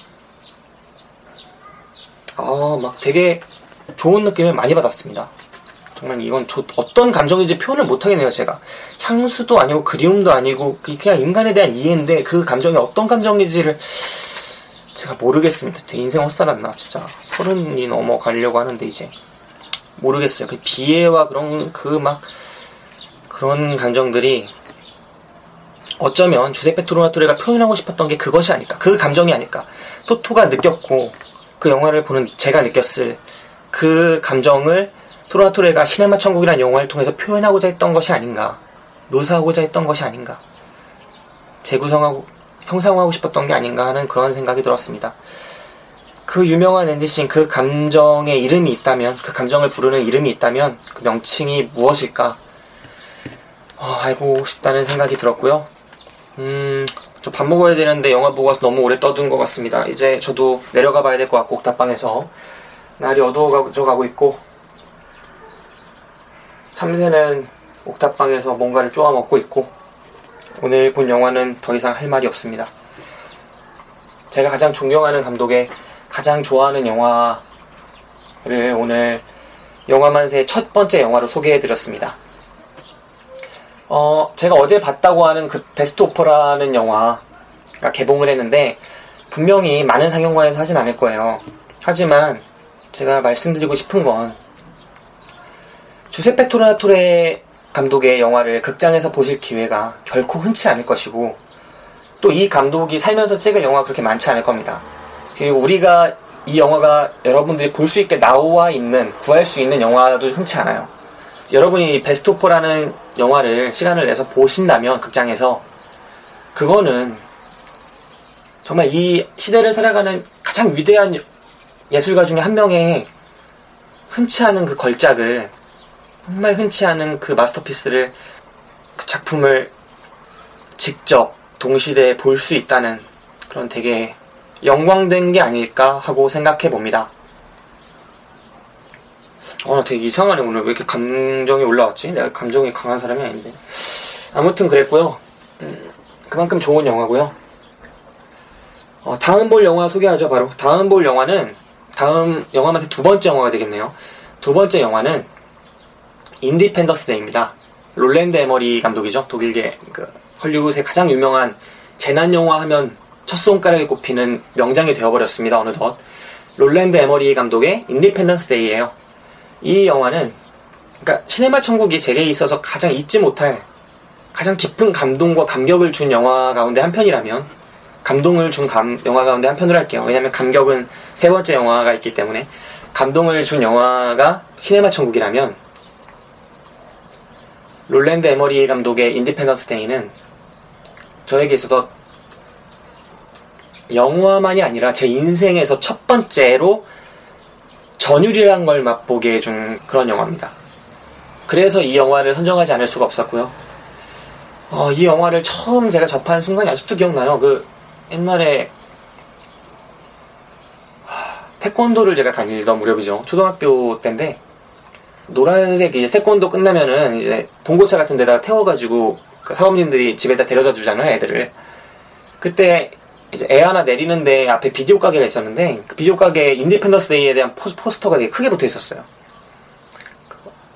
아막 되게 좋은 느낌을 많이 받았습니다. 정말 이건 저 어떤 감정인지 표현을 못하겠네요 제가. 향수도 아니고 그리움도 아니고 그- 그냥 인간에 대한 이해인데 그 감정이 어떤 감정인지를 제가 모르겠습니다. 제 인생 헛살았나 진짜. 서른이 넘어가려고 하는데 이제 모르겠어요. 그 비애와 그런 그 막 그런 감정들이 어쩌면 주세페 토로나토레가 표현하고 싶었던 게 그것이 아닐까. 그 감정이 아닐까. 토토가 느꼈고 그 영화를 보는 제가 느꼈을 그 감정을 토로나토레가 시네마 천국이라는 영화를 통해서 표현하고자 했던 것이 아닌가 묘사하고자 했던 것이 아닌가 재구성하고 형상화하고 싶었던 게 아닌가 하는 그런 생각이 들었습니다. 그 유명한 엔디씬 그 감정의 이름이 있다면 그 감정을 부르는 이름이 있다면 그 명칭이 무엇일까 어, 알고 싶다는 생각이 들었고요. 음, 저 밥 먹어야 되는데 영화 보고 와서 너무 오래 떠든 것 같습니다. 이제 저도 내려가 봐야 될 것 같고 옥탑방에서 날이 어두워져 가고 있고 참새는 옥탑방에서 뭔가를 쪼아 먹고 있고 오늘 본 영화는 더 이상 할 말이 없습니다. 제가 가장 존경하는 감독의 가장 좋아하는 영화를 오늘 영화만세의 첫 번째 영화로 소개해드렸습니다. 어, 제가 어제 봤다고 하는 그 베스트 오퍼라는 영화가 개봉을 했는데 분명히 많은 상영관에서 하진 않을 거예요. 하지만 제가 말씀드리고 싶은 건 주세페 토라토레 감독의 영화를 극장에서 보실 기회가 결코 흔치 않을 것이고 또 이 감독이 살면서 찍을 영화가 그렇게 많지 않을 겁니다. 그리고 우리가 이 영화가 여러분들이 볼 수 있게 나와 있는 구할 수 있는 영화도 흔치 않아요. 여러분이 베스트 오퍼라는 영화를 시간을 내서 보신다면 극장에서 그거는 정말 이 시대를 살아가는 가장 위대한 예술가 중에 한 명의 흔치 않은 그 걸작을 정말 흔치 않은 그 마스터피스를 그 작품을 직접 동시대에 볼 수 있다는 그런 되게 영광된 게 아닐까 하고 생각해 봅니다. 어, 나 되게 이상하네, 오늘. 왜 이렇게 감정이 올라왔지? 내가 감정이 강한 사람이 아닌데. 아무튼 그랬고요. 음, 그만큼 좋은 영화고요. 어, 다음 볼 영화 소개하죠, 바로. 다음 볼 영화는, 다음 영화 맛의 두 번째 영화가 되겠네요. 두 번째 영화는, 인디펜던스 데이입니다. 롤랜드 에머리히 감독이죠. 독일계, 그, 헐리우드의 가장 유명한 재난 영화 하면 첫 손가락에 꼽히는 명장이 되어버렸습니다, 어느덧. 롤랜드 에머리히 감독의 인디펜던스 데이예요. 이 영화는 그러니까 시네마 천국이 제게 있어서 가장 잊지 못할 가장 깊은 감동과 감격을 준 영화 가운데 한 편이라면 감동을 준 감- 영화 가운데 한 편으로 할게요. 왜냐하면 감격은 세 번째 영화가 있기 때문에 감동을 준 영화가 시네마 천국이라면 롤랜드 에머리히 감독의 인디펜던스 데이는 저에게 있어서 영화만이 아니라 제 인생에서 첫 번째로 전율이라는 걸 맛보게 해준 그런 영화입니다. 그래서 이 영화를 선정하지 않을 수가 없었고요. 어, 이 영화를 처음 제가 접한 순간이 아직도 기억나요. 그 옛날에 하, 태권도를 제가 다니던 무렵이죠. 초등학교 때인데 노란색 이제 태권도 끝나면은 이제 봉고차 같은 데다가 태워가지고 그 사범님들이 집에다 데려다 주잖아요, 애들을. 그때 이제 애 하나 내리는데 앞에 비디오 가게가 있었는데 그 비디오 가게 인디펜던스 데이에 대한 포, 포스터가 되게 크게 붙어 있었어요.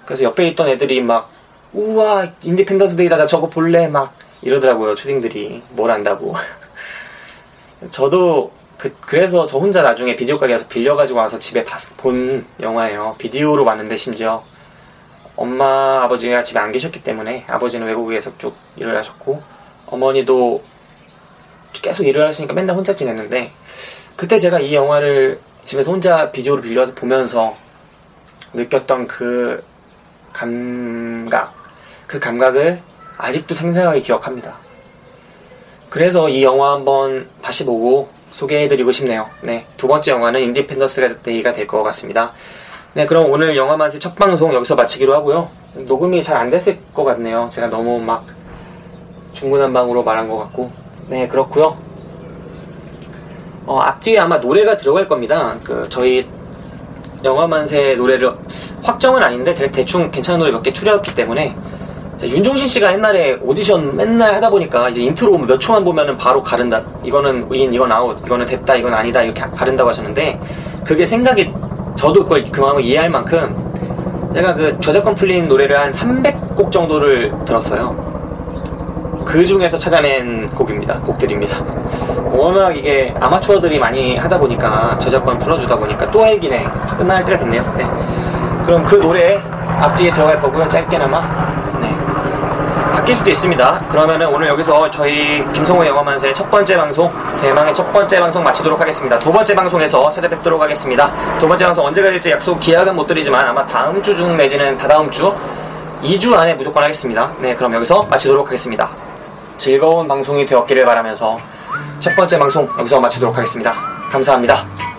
그래서 옆에 있던 애들이 막 우와 인디펜던스 데이다 나 저거 볼래 막 이러더라고요 초딩들이 뭘 안다고 저도 그, 그래서 저 혼자 나중에 비디오 가게에서 빌려가지고 와서 집에 봤- 본 영화예요 비디오로 봤는데 심지어 엄마 아버지가 집에 안 계셨기 때문에 아버지는 외국에서 쭉 일을 하셨고 어머니도 계속 일을 하시니까 맨날 혼자 지냈는데 그때 제가 이 영화를 집에서 혼자 비디오를 빌려서 보면서 느꼈던 그 감각 그 감각을 아직도 생생하게 기억합니다. 그래서 이 영화 한번 다시 보고 소개해드리고 싶네요. 네, 두 번째 영화는 인디펜던스 데이가 될 것 같습니다. 네, 그럼 오늘 영화 맛의 첫 방송 여기서 마치기로 하고요. 녹음이 잘 안 됐을 것 같네요. 제가 너무 막 중구난방으로 말한 것 같고. 네, 그렇고요. 어, 앞뒤에 아마 노래가 들어갈 겁니다. 그 저희 영화만세 노래를 확정은 아닌데 대, 대충 괜찮은 노래 몇 개 추려왔기 때문에 자, 윤종신 씨가 옛날에 오디션 맨날 하다 보니까 이제 인트로 몇 초만 보면은 바로 가른다. 이거는 인, 이건 아웃, 이거는 됐다, 이건 아니다 이렇게 가른다고 하셨는데 그게 생각이 저도 그걸 그 마음을 이해할 만큼 제가 그 저작권 풀린 노래를 한 300곡 정도를 들었어요. 그 중에서 찾아낸 곡입니다. 곡들입니다. 워낙 이게 아마추어들이 많이 하다 보니까 저작권 풀어주다 보니까 또 헬기네. 끝날 때가 됐네요. 네. 그럼 그 노래 앞뒤에 들어갈 거고요. 짧게나마. 네. 바뀔 수도 있습니다. 그러면은 오늘 여기서 저희 김성호 영화만세 첫 번째 방송, 대망의 첫 번째 방송 마치도록 하겠습니다. 두 번째 방송에서 찾아뵙도록 하겠습니다. 두 번째 방송 언제가 될지 약속 기약은 못 드리지만 아마 다음 주 중 내지는 다다음 주 2주 안에 무조건 하겠습니다. 네, 그럼 여기서 마치도록 하겠습니다. 즐거운 방송이 되었기를 바라면서 첫 번째 방송 여기서 마치도록 하겠습니다. 감사합니다.